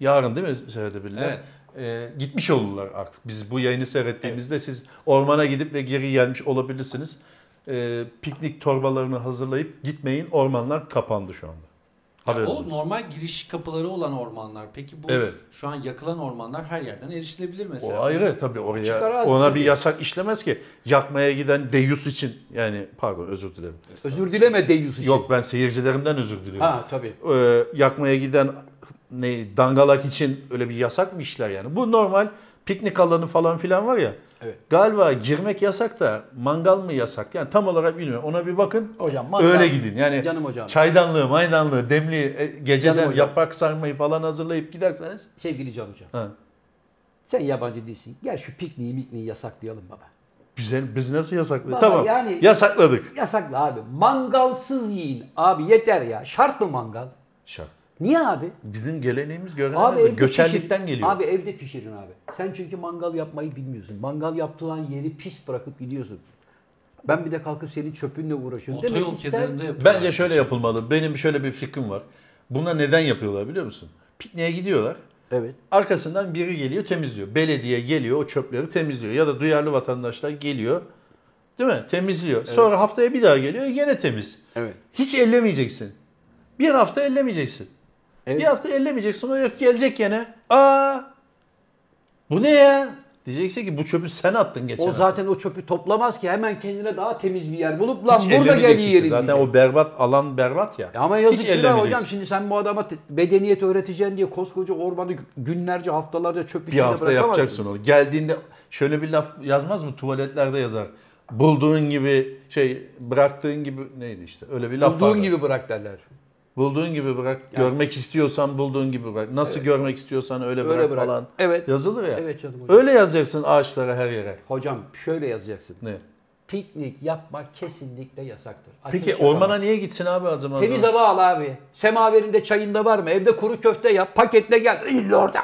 yarın değil mi seyredebilirler? Evet. E, gitmiş olurlar artık. Biz bu yayını seyrettiğimizde siz ormana gidip ve geri gelmiş olabilirsiniz. E, piknik torbalarını hazırlayıp gitmeyin. Ormanlar kapandı şu anda. Haberiniz o olsun. normal giriş kapıları olan ormanlar. Peki bu Evet. şu an yakılan ormanlar her yerden erişilebilir mesela. O ayrı tabii oraya ona bir yasak işlemez ki. Yakmaya giden deyus için yani pardon özür dilerim. Özür dileme Deyyus için. Yok ben seyircilerimden özür diliyorum. Ha tabii. Ee, yakmaya giden ne dangalak için öyle bir yasak mı işler yani? Bu normal piknik alanı falan filan var ya. Evet. Galiba girmek yasak da mangal mı yasak? Yani tam olarak bilmiyorum. Ona bir bakın. Hocam mangal- Öyle gidin. Yani Canım hocam. çaydanlığı, maydanlığı, demli, e, geceden Canım hocam. yaprak sarmayı falan hazırlayıp giderseniz. Sevgili Can Hocam. Ha. Sen yabancı değilsin. Gel şu pikniği mikniği yasaklayalım baba. Güzel. Biz nasıl yasakladık? Baba Tamam. yani- Yasakladık. Yasakla abi. Mangalsız yiyin. Abi yeter ya. Şart mı mangal? Şart. Niye abi? Bizim geleneğimiz Abi evde Göçerlikten pişirin. geliyor. Abi evde pişirin abi. Sen çünkü mangal yapmayı bilmiyorsun. Mangal yaptığın yeri pis bırakıp gidiyorsun. Ben bir de kalkıp senin çöpünle uğraşıyorum. Otoyol sen- kenarında yapıyorlar. Bence şöyle yapılmalı. Benim şöyle bir fikrim var. Buna neden yapıyorlar biliyor musun? Pikniğe gidiyorlar. Evet. Arkasından biri geliyor temizliyor. Belediye geliyor o çöpleri temizliyor. Ya da duyarlı vatandaşlar geliyor Değil mi? Temizliyor. Sonra haftaya bir daha geliyor gene temiz. Evet. Hiç ellemeyeceksin. Bir hafta ellemeyeceksin. Evet. Bir hafta ellemeyeceksin. O herif gelecek gene. Aa! Bu ne ya? Diyeceksin ki bu çöpü sen attın geçen O hafta. zaten o çöpü toplamaz ki hemen kendine daha temiz bir yer bulup lan Hiç burada gel yiyelim. Zaten diyecek. o berbat alan berbat ya. Ya Ama yazık Hiç hocam şimdi sen bu adama bedeniyet öğreteceksin diye koskoca ormanı günlerce haftalarca çöp Bir içinde hafta bırakamazsın. yapacaksın onu. Geldiğinde şöyle bir laf yazmaz mı? Tuvaletlerde yazar. Bulduğun gibi şey bıraktığın gibi neydi işte öyle bir laf Bulduğun vardı. gibi bırak derler. Bulduğun gibi bırak. Görmek istiyorsan bulduğun gibi bırak. Nasıl görmek istiyorsan öyle, Öyle bırak, bırak. falan. Evet. Yazılır ya. Evet canım hocam. Öyle yazacaksın ağaçlara her yere. Hocam şöyle yazacaksın. Ne? Piknik yapmak kesinlikle yasaktır. Peki Ateş ormana niye gitsin abi zaman? Temiz hava al abi. Semaverinde çayında var mı? Evde kuru köfte yap. Paketle gel. İlla orada.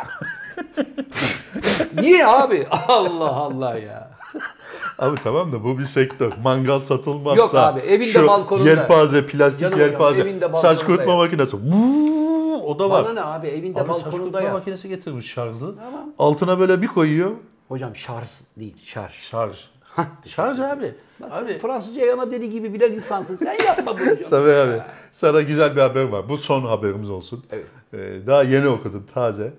niye abi? Allah Allah ya. Abi tamam da bu bir sektör. Mangal satılmazsa. Yok abi, evinde şu balkonunda. Yelpaze, plastik Canım hocam, yelpaze. evinde saç kurutma makinesi. Vuuu, o da var. Bana ne abi? Evinde Abi saç balkonunda kurutma ya. makinesi getirmiş şarjlı. Tamam. Altına böyle bir koyuyor. Hocam şarj değil şarj. Şarj. Şarj abi. Bak Abi. Fransızca yana deli gibi bilen insansın. Sen yapma bunu hocam. Tabii abi. Sana güzel bir haber var. Bu son haberimiz olsun. Evet. Ee, daha yeni okudum taze.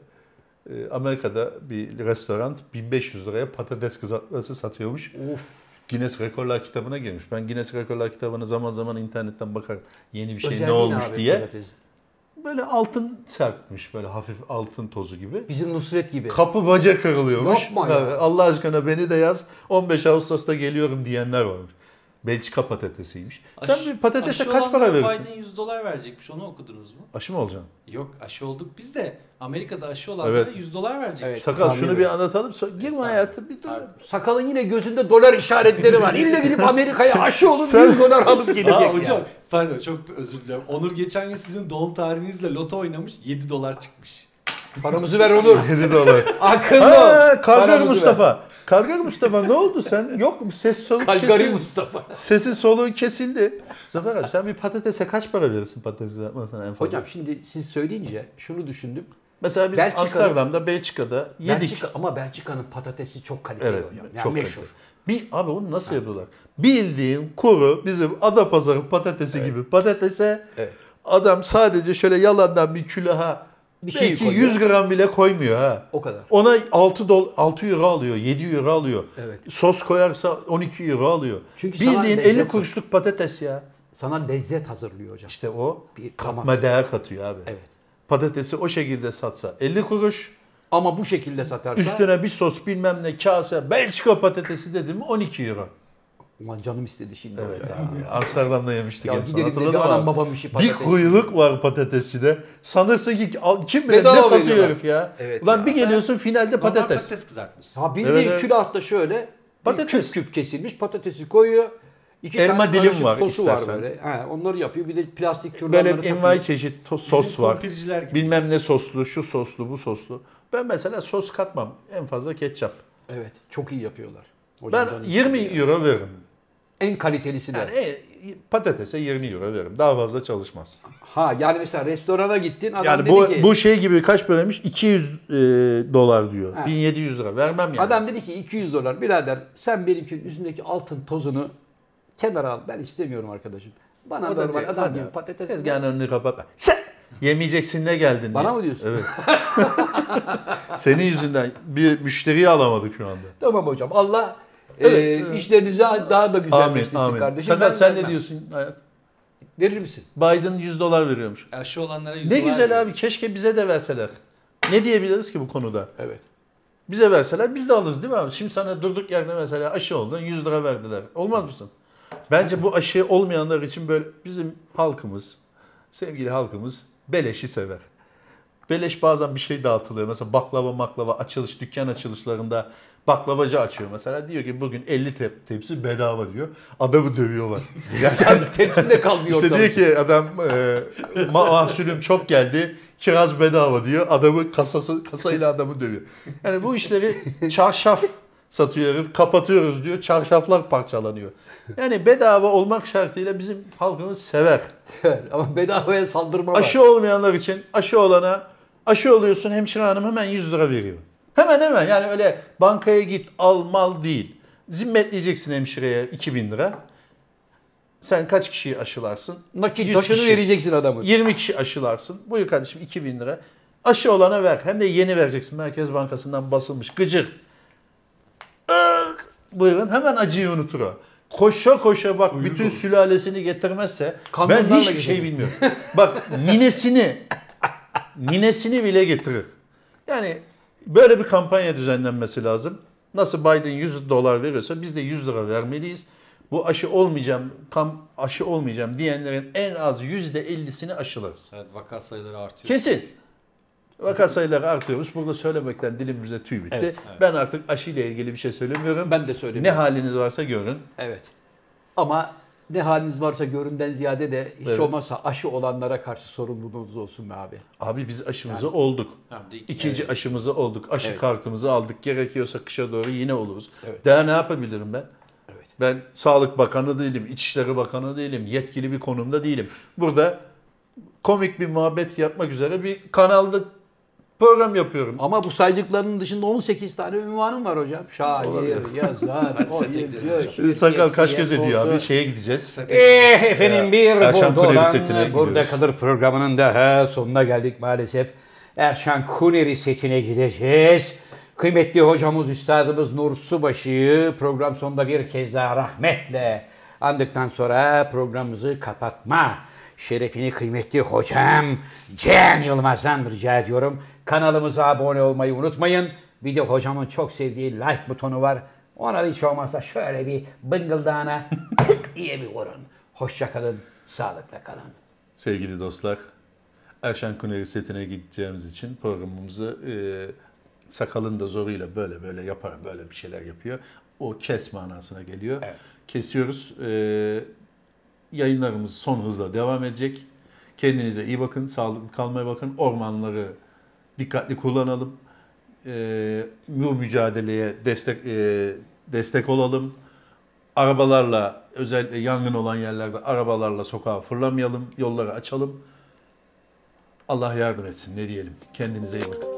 Ee, Amerika'da bir restoran 1500 liraya patates kızartması satıyormuş. Of. Guinness Rekorlar kitabına girmiş. Ben Guinness Rekorlar kitabına zaman zaman internetten bakarım. Yeni bir şey Özelliği ne olmuş abi diye. patates? Böyle altın serpmiş böyle hafif altın tozu gibi. Bizim Nusret gibi. Kapı baca kırılıyormuş. Yapma ya. Allah aşkına beni de yaz. 15 Ağustos'ta geliyorum diyenler varmış. Belçika patatesiymiş. Sen Aşı- bir patatese kaç para verirsin? Biden 100 dolar verecekmiş. Onu okudunuz mu? Aşı mı olacaksın? Yok aşı olduk biz de. Amerika'da aşı olanlara Evet. 100 dolar verecekmiş. Evet. Sakal şunu bir anlatalım. Sonra girme hayatım bir dur. Sakalın yine gözünde dolar işaretleri var. İlle gidip Amerika'ya aşı olup Sen- 100 dolar alıp gelecek Aa, hocam pardon çok özür dilerim. Onur geçen gün sizin doğum tarihinizle loto oynamış 7 dolar çıkmış. Paramızı ver Onur. 7 dolar. Akıllı Ha, ol. Kargör Paramızı ver. Mustafa. Mustafa ne oldu sen? Yok mu? Ses soluk Kalgari kesildi. Mustafa. Sesin soluğu kesildi. Zafer abi sen bir patatese kaç para verirsin patates kızartmasına en fazla? Hocam şimdi siz söyleyince şunu düşündüm. Mesela biz Belçika'da- Amsterdam'da, Belçika'da yedik. Belçika, ama Belçika'nın patatesi çok kaliteli Evet, hocam. Yani çok meşhur. kaliteli. Bir, abi onu nasıl yapıyorlar? Bildiğin kuru bizim Adapazarı patatesi gibi patatese Evet. adam sadece şöyle yalandan bir külaha Bir şey belki koyuyor. 100 gram bile koymuyor ha. O kadar. Ona 6 dol 6 euro alıyor, 7 euro alıyor. Evet. Sos koyarsa 12 euro alıyor. Çünkü Bildiğin lezzet 50 kuruşluk patates ya. Sana lezzet hazırlıyor hocam. İşte o Bir katma kama. değer katıyor abi. Evet. Patatesi o şekilde satsa 50 kuruş, Ama bu şekilde satarsa üstüne bir sos bilmem ne kase Belçika patatesi dedim mi 12 euro. Ulan canım istedi şimdi. Evet hocam. abi. Amsterdam'da yemiştik Ya en son. de Hatırladın bir mı? anam babam işi Bir kuyruk var patatesçide. Sanırsın ki kim bilir ne satıyor herif ya. Evet Ulan ya. bir geliyorsun finalde Normal patates. patates kızartmış. Ha bildiğin Evet, evet. külahta şöyle Patates. küp küp kesilmiş patatesi koyuyor. İki Elma tane dilim var sosu istersen. var böyle. Ha, onları yapıyor. Bir de plastik kürdanları Böyle takıyor. envai çeşit to- sos Bizim var. gibi. Bilmem ne soslu, şu soslu, bu soslu. Ben mesela sos katmam. En fazla ketçap. Evet. Çok iyi yapıyorlar. Hocam Ben canım 20 istedi ya. euro veririm. En kalitelisi de. Yani e, patatese 20 euro veririm. Daha fazla çalışmaz. Ha yani mesela restorana gittin adam yani dedi bu ki bu şey gibi kaç paraymış? 200 e, dolar diyor. Ha. 1700 lira. Vermem yani. adam dedi ki 200 dolar birader sen benimkinin üstündeki altın tozunu kenara al. Ben istemiyorum arkadaşım. Bana normal diyor, adam hadi. gibi patates. Tezgahın önünü kapatma. Sen yemeyeceksin ne geldin Bana diye. mı diyorsun? Evet. Senin yüzünden bir müşteriyi alamadık şu anda. Tamam hocam. Allah Evet, e, evet. işlerinizi daha da Amin, güzelleştirsin amin. kardeşim. Sakal Ben sen ne diyorsun hayat? Verir misin? Biden 100 dolar veriyormuş. Aşı olanlara 100 Ne dolar güzel veriyor. abi keşke bize de verseler. Ne diyebiliriz ki bu konuda? Evet. Bize verseler biz de alırız değil mi abi? Şimdi sana durduk yerde mesela aşı oldun 100 lira verdiler. Olmaz mısın? Bence bu aşı olmayanlar için böyle bizim halkımız, sevgili halkımız beleşi sever. Beleş bazen bir şey dağıtılıyor. Mesela baklava maklava açılış, dükkan açılışlarında baklavacı açıyor mesela. Diyor ki bugün 50 tep- tepsi bedava diyor. Adamı dövüyorlar. Yani Tepsi de kalmıyor işte diyor ki adam e, ma- mahsulüm çok geldi. Kiraz bedava diyor. Adamı kasası kasayla adamı dövüyor. Yani bu işleri çarşaf satıyor herif. Kapatıyoruz diyor. Çarşaflar parçalanıyor. Yani bedava olmak şartıyla bizim halkımız sever. Ama bedavaya saldırma var. Aşı olmayanlar için aşı olana aşı oluyorsun hemşire hanım hemen 100 lira veriyor. Hemen hemen yani öyle bankaya git al mal değil. Zimmetleyeceksin hemşireye 2000 lira. Sen kaç kişiyi aşılarsın? Nakit 100 taşını kişi. vereceksin adamın. 20 kişi aşılarsın. Buyur kardeşim 2000 lira. Aşı olana ver. Hem de yeni vereceksin. Merkez Bankası'ndan basılmış. Gıcık. Irk. Buyurun hemen acıyı unutur o. Koşa koşa bak Uyur bütün olur. sülalesini getirmezse ben Kamyonlarla hiçbir şey bilmiyorum. bak ninesini ninesini bile getirir. Yani böyle bir kampanya düzenlenmesi lazım. Nasıl Biden 100 dolar veriyorsa biz de 100 lira vermeliyiz. Bu aşı olmayacağım, kam aşı olmayacağım diyenlerin en az %50'sini aşılarız. Evet vaka sayıları artıyor. Kesin. Vaka sayıları artıyormuş. Burada söylemekten dilimizde tüy bitti. Evet, Ben artık aşıyla ilgili bir şey söylemiyorum. Ben de ne söylemiyorum. haliniz varsa görün. Evet. Ama ne haliniz varsa göründen ziyade de hiç Evet. olmazsa aşı olanlara karşı sorumluluğunuz olsun be abi. Abi biz aşımızı olduk. Hem de iki- İkinci Evet. aşımızı olduk. Aşı Evet. kartımızı aldık. Gerekiyorsa kışa doğru yine oluruz. Evet. Daha ne yapabilirim ben? Evet. Ben Sağlık Bakanı değilim, İçişleri Bakanı değilim, yetkili bir konumda değilim. Burada komik bir muhabbet yapmak üzere bir kanalda program yapıyorum. Ama bu saydıklarının dışında 18 tane ünvanım var hocam. Şair, Olabilir. yazar, oyuncu, Sakal kaç göz ediyor abi? Şeye gideceğiz. Sete Eh efendim bir Erşan burada Kuneri olan Burada. Kalır programının da sonuna geldik maalesef. Erşan Kuneri setine gideceğiz. Kıymetli hocamız, üstadımız Nur Subaşı'yı program sonunda bir kez daha rahmetle andıktan sonra programımızı kapatma şerefini kıymetli hocam Cem Yılmaz'dan rica ediyorum. Kanalımıza abone olmayı unutmayın. Bir de hocamın çok sevdiği like butonu var. Ona da hiç olmazsa şöyle bir bıngıldağına tık diye bir vurun. Hoşça kalın, sağlıkla kalın. Sevgili dostlar, Erşan Kuneri setine gideceğimiz için programımızı e, sakalın da zoruyla böyle böyle yapar, böyle bir şeyler yapıyor. O kes manasına geliyor. Evet. Kesiyoruz. E, yayınlarımız son hızla devam edecek. Kendinize iyi bakın, sağlıklı kalmaya bakın. Ormanları dikkatli kullanalım. E, bu mücadeleye destek e, destek olalım. Arabalarla özellikle yangın olan yerlerde arabalarla sokağa fırlamayalım, yolları açalım. Allah yardım etsin ne diyelim. Kendinize iyi bakın.